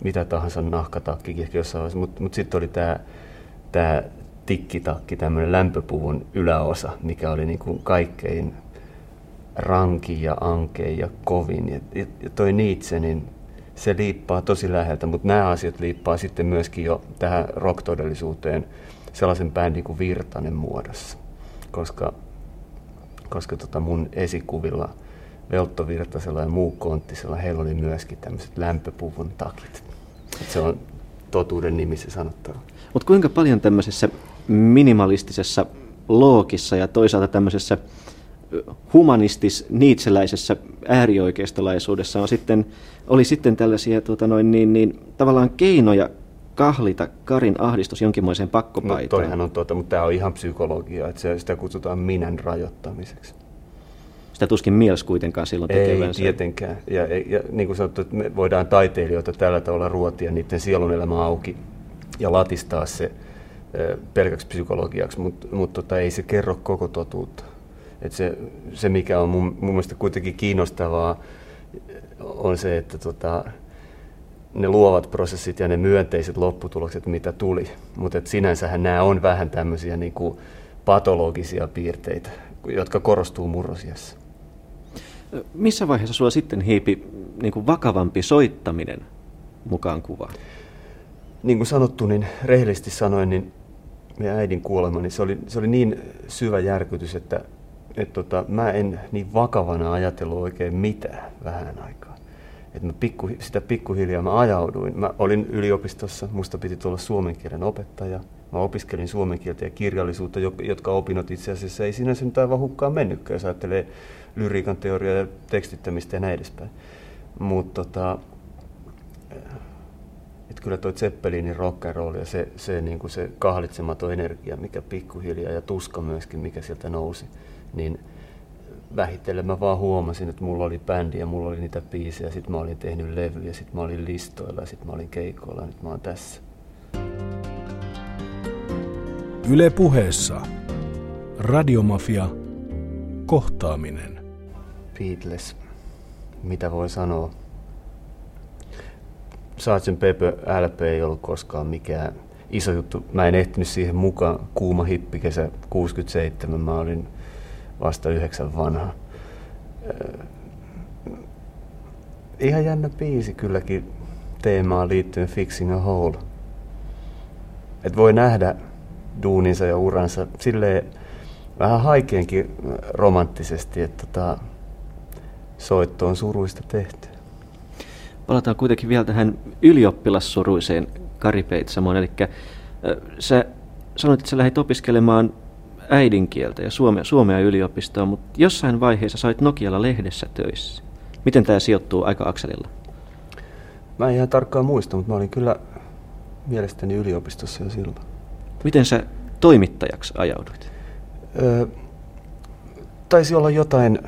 mitä tahansa nahkatakki jossain vaiheessa, mutta mut sitten oli tämä tää tikkitakki, tämmöinen lämpöpuvun yläosa, mikä oli niin kuin kaikkein ranki ja ankein ja kovin. Ja, ja, ja toi Nietzsche, niin se liippaa tosi läheltä, mutta nämä asiat liippaa sitten myöskin jo tähän rock-todellisuuteen sellaisen bändin kuin Virtanen muodossa. Koska, koska tota mun esikuvilla Veltto Virtasella ja muu Konttisella, heillä oli myöskin tämmöiset lämpöpuvun takit. Et se on totuuden nimissä sanottava. Mutta kuinka paljon tämmöisessä minimalistisessa loogissa ja toisaalta tämmöisessä humanistis niitseläisessä äärioikeistolaisuudessa on sitten, oli sitten tällaisia tuota noin, niin, niin, tavallaan keinoja kahlita Karin ahdistus jonkinmoiseen pakkopaitaan. No toihan on totta, mutta tämä on ihan psykologia, että se, sitä kutsutaan minän rajoittamiseksi. Sitä tuskin mies kuitenkaan silloin tekevänsä. Ei tietenkään. Ja, ja, niin kuin sanottu, että me voidaan taiteilijoita tällä tavalla ruotia niiden sielun elämä auki ja latistaa se pelkäksi psykologiaksi, mutta mut tota, ei se kerro koko totuutta. Et se, se, mikä on mun, mun mielestä kuitenkin kiinnostavaa, on se, että tota, ne luovat prosessit ja ne myönteiset lopputulokset, mitä tuli. Mutta sinänsähän nämä on vähän tämmöisiä niin kuin patologisia piirteitä, jotka korostuu murrosiassa. Missä vaiheessa sulla sitten hiipi niin kuin vakavampi soittaminen mukaan kuvaan? Niin kuin sanottu, niin rehellisesti sanoen, niin meidän äidin kuolema, niin se oli, se oli niin syvä järkytys, että et tota, mä en niin vakavana ajatellut oikein mitään vähän aikaa. Et mä pikku, sitä pikkuhiljaa mä ajauduin. Mä olin yliopistossa, musta piti tulla suomen kielen opettaja. Mä opiskelin suomen kieltä ja kirjallisuutta, jotka opinnot itse asiassa ei sinänsä nyt aivan hukkaan mennytkään, jos ajattelee lyriikan teoriaa ja tekstittämistä ja näin edespäin. Mutta tota, et kyllä toi Zeppelinin rock and roll ja se, se, niin kuin se kahlitsematon energia, mikä pikkuhiljaa ja tuska myöskin, mikä sieltä nousi, niin vähitellen mä vaan huomasin, että mulla oli bändi ja mulla oli niitä biisejä, sit mä olin tehnyt levyjä, sit mä olin listoilla ja sit mä olin keikoilla ja nyt mä oon tässä. Yle puheessa. Radiomafia. Kohtaaminen. Beatles. Mitä voi sanoa? Sgt. Pepper LP ei ollut koskaan mikään iso juttu. Mä en ehtinyt siihen mukaan. Kuuma hippikesä 67. Mä olin vasta yhdeksän vanha. Ihan jännä biisi kylläkin teemaan liittyen Fixing a Hole. Et voi nähdä duuninsa ja uransa silleen vähän haikeenkin romanttisesti, että tota, soitto on suruista tehty. Palataan kuitenkin vielä tähän ylioppilassuruiseen Kari Peitsamoon. Eli sä sanoit, että sä lähdit opiskelemaan äidinkieltä ja suomea, suomea yliopistoa, mutta jossain vaiheessa sait Nokialla lehdessä töissä. Miten tämä sijoittuu aika akselilla? Mä en ihan tarkkaan muista, mutta mä olin kyllä mielestäni yliopistossa jo silloin. Miten sä toimittajaksi ajauduit? Öö, taisi olla jotain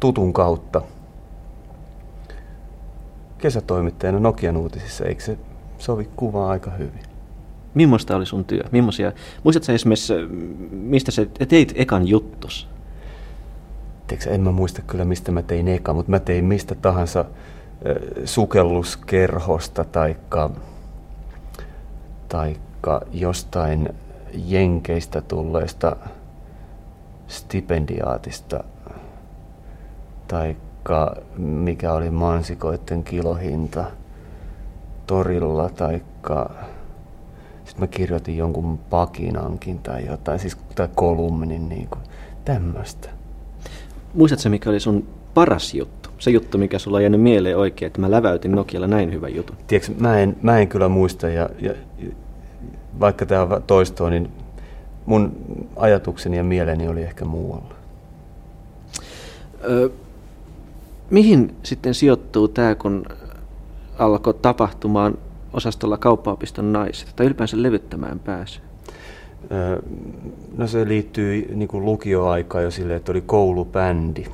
tutun kautta. Kesätoimittajana Nokian uutisissa, eikö se sovi kuvaa aika hyvin? Millaista oli sun työ? Millaisia, muistatko esimerkiksi, mistä sä teit ekan juttus? Tiedätkö, en mä muista kyllä, mistä mä tein eka, mutta mä tein mistä tahansa sukelluskerhosta taikka, taikka jostain jenkeistä tulleesta stipendiaatista taikka mikä oli mansikoiden kilohinta torilla taikka sitten mä kirjoitin jonkun pakinankin tai jotain, siis tai kolumnin, niin kuin, tämmöistä. Muistatko mikä oli sun paras juttu? Se juttu, mikä sulla on jäänyt mieleen oikein, että mä läväytin Nokialla näin hyvän jutun. Tiedätkö, mä en, mä en kyllä muista, ja, ja vaikka tämä on toistoa, niin mun ajatukseni ja mieleni oli ehkä muualla. Ö, mihin sitten sijoittuu tämä, kun alkoi tapahtumaan osastolla kauppaopiston naiset, tai ylipäänsä levyttämään pääsy? No se liittyy niin kuin lukioaikaan jo silleen, että oli koulubändi.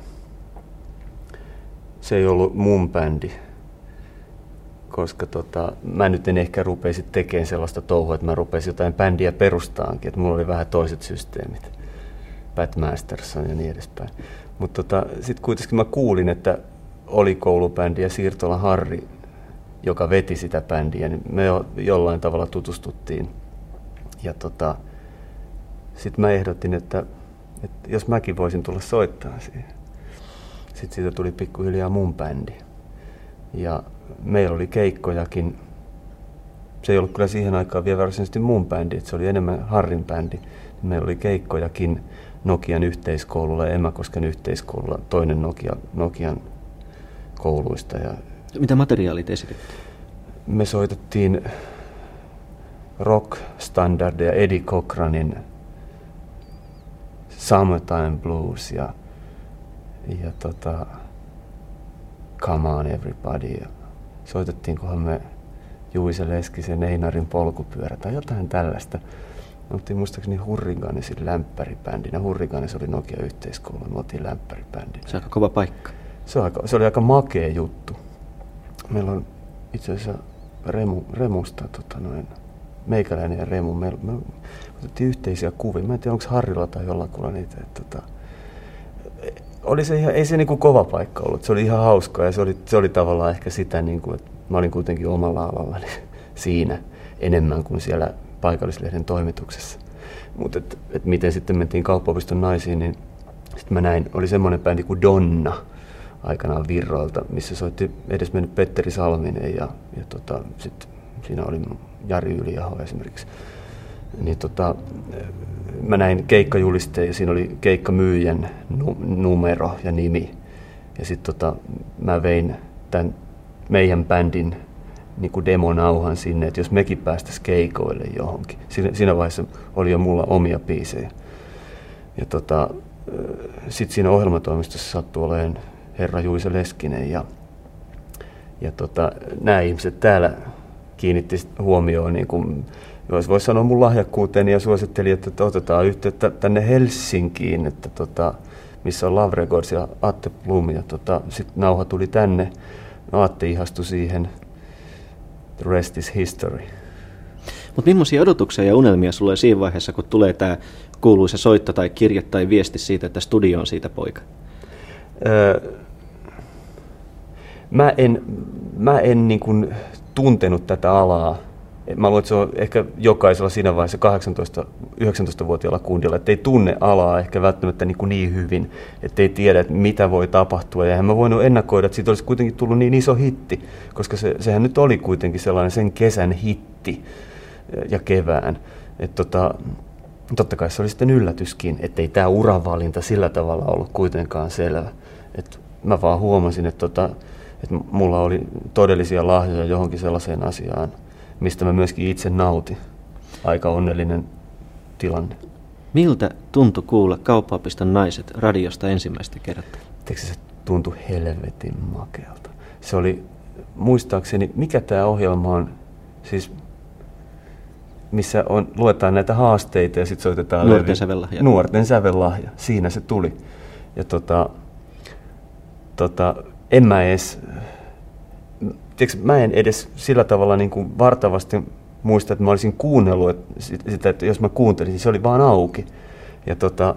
Se ei ollut mun bändi, koska tota, mä nyt en ehkä rupeisi tekemään sellaista touhua, että mä rupeisin jotain bändiä perustaankin, että mulla oli vähän toiset systeemit, Pat Masterson ja niin edespäin. Mutta tota, sitten kuitenkin mä kuulin, että oli koulubändi ja Siirtola Harri joka veti sitä bändiä, niin me jo, jollain tavalla tutustuttiin Ja tota, sitten mä ehdotin, että, että jos mäkin voisin tulla soittaa siihen. Sitten siitä tuli pikkuhiljaa mun bändi. Ja meillä oli keikkojakin. Se ei ollut kyllä siihen aikaan vielä varsinaisesti mun bändi, että se oli enemmän Harrin bändi. Meillä oli keikkojakin Nokian yhteiskoululla ja Emäkosken yhteiskoululla, toinen Nokia, Nokian kouluista. Ja Mitä materiaalit esitettiin? me soitettiin rock-standardeja Eddie Cochranin Summertime Blues ja, ja tota, Come on Everybody. Ja soitettiinkohan me Juise Leskisen Einarin polkupyörä tai jotain tällaista. Me oltiin muistaakseni Hurriganesin lämpäribändinä. Hurriganes oli Nokia yhteiskoulu, me oltiin lämpäribändinä. Se on aika kova paikka. Se, on aika, se oli aika makea juttu. Meillä on itse asiassa Remu, Remusta, tota noin, meikäläinen ja Remu, me, me otettiin yhteisiä kuvia. Mä en tiedä, onko Harrilla tai jollakulla niitä. Että, tota, oli se ihan, ei se niin kuin kova paikka ollut, se oli ihan hauskaa ja se oli, se oli tavallaan ehkä sitä, niin kuin, että mä olin kuitenkin omalla alallani siinä enemmän kuin siellä paikallislehden toimituksessa. Mutta et, et miten sitten mentiin kauppaopiston naisiin, niin sitten mä näin, oli semmoinen bändi kuin Donna aikanaan Virroilta, missä soitti edesmennyt Petteri Salminen ja, ja tota, sitten siinä oli Jari Yliaho esimerkiksi. Niin tota, mä näin keikkajulisteen ja siinä oli keikkamyyjän nu- numero ja nimi. Ja sitten tota, mä vein tämän meidän bändin niin kuin demonauhan sinne, että jos mekin päästäisiin keikoille johonkin. Siinä, siinä vaiheessa oli jo mulla omia biisejä. Ja tota, sitten siinä ohjelmatoimistossa sattui olemaan herra Juise Leskinen ja, ja tota, nämä ihmiset täällä kiinnitti huomioon, niin kuin, jos voisi sanoa mun lahjakkuuteen ja suositteli, että otetaan yhteyttä tänne Helsinkiin, että tota, missä on Love Records ja Atte Blum ja tota, sitten nauha tuli tänne. No, Atte ihastui siihen. The rest is history. Mutta millaisia odotuksia ja unelmia sulla on siinä vaiheessa, kun tulee tämä kuuluisa soitto tai kirje tai viesti siitä, että studio on siitä poika? Öö, mä en, mä en niin kuin tuntenut tätä alaa. Mä luulen, että se on ehkä jokaisella siinä vaiheessa 18-19-vuotiaalla kundilla, että ei tunne alaa ehkä välttämättä niin, kuin niin hyvin, että ei tiedä, että mitä voi tapahtua. Ja mä voinut ennakoida, että siitä olisi kuitenkin tullut niin iso hitti, koska se, sehän nyt oli kuitenkin sellainen sen kesän hitti ja kevään. Että tota, totta kai se oli sitten yllätyskin, että ei tämä uravalinta sillä tavalla ollut kuitenkaan selvä. Et mä vaan huomasin, että, tota, että mulla oli todellisia lahjoja johonkin sellaiseen asiaan, mistä mä myöskin itse nautin. Aika onnellinen tilanne. Miltä tuntui kuulla kauppaopiston naiset radiosta ensimmäistä kertaa? Teekö se tuntui helvetin makealta. Se oli, muistaakseni, mikä tämä ohjelma on, siis missä on, luetaan näitä haasteita ja sitten soitetaan... Nuorten sävellahja. Nuorten sävellahja, siinä se tuli. Ja tota, tota, en mä edes, tiedätkö, mä en edes sillä tavalla niin kuin vartavasti muista, että mä olisin kuunnellut että sitä, että jos mä kuuntelin, niin se oli vaan auki. Ja tota,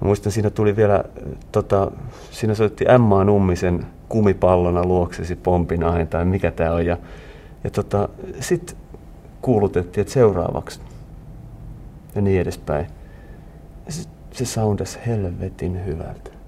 mä muistan, siinä tuli vielä, tota, siinä soitti Emma Nummisen kumipallona luoksesi pompinainen tai mikä tämä on. Ja, ja tota, sitten kuulutettiin, että seuraavaksi ja niin edespäin. Se, se soundasi helvetin hyvältä.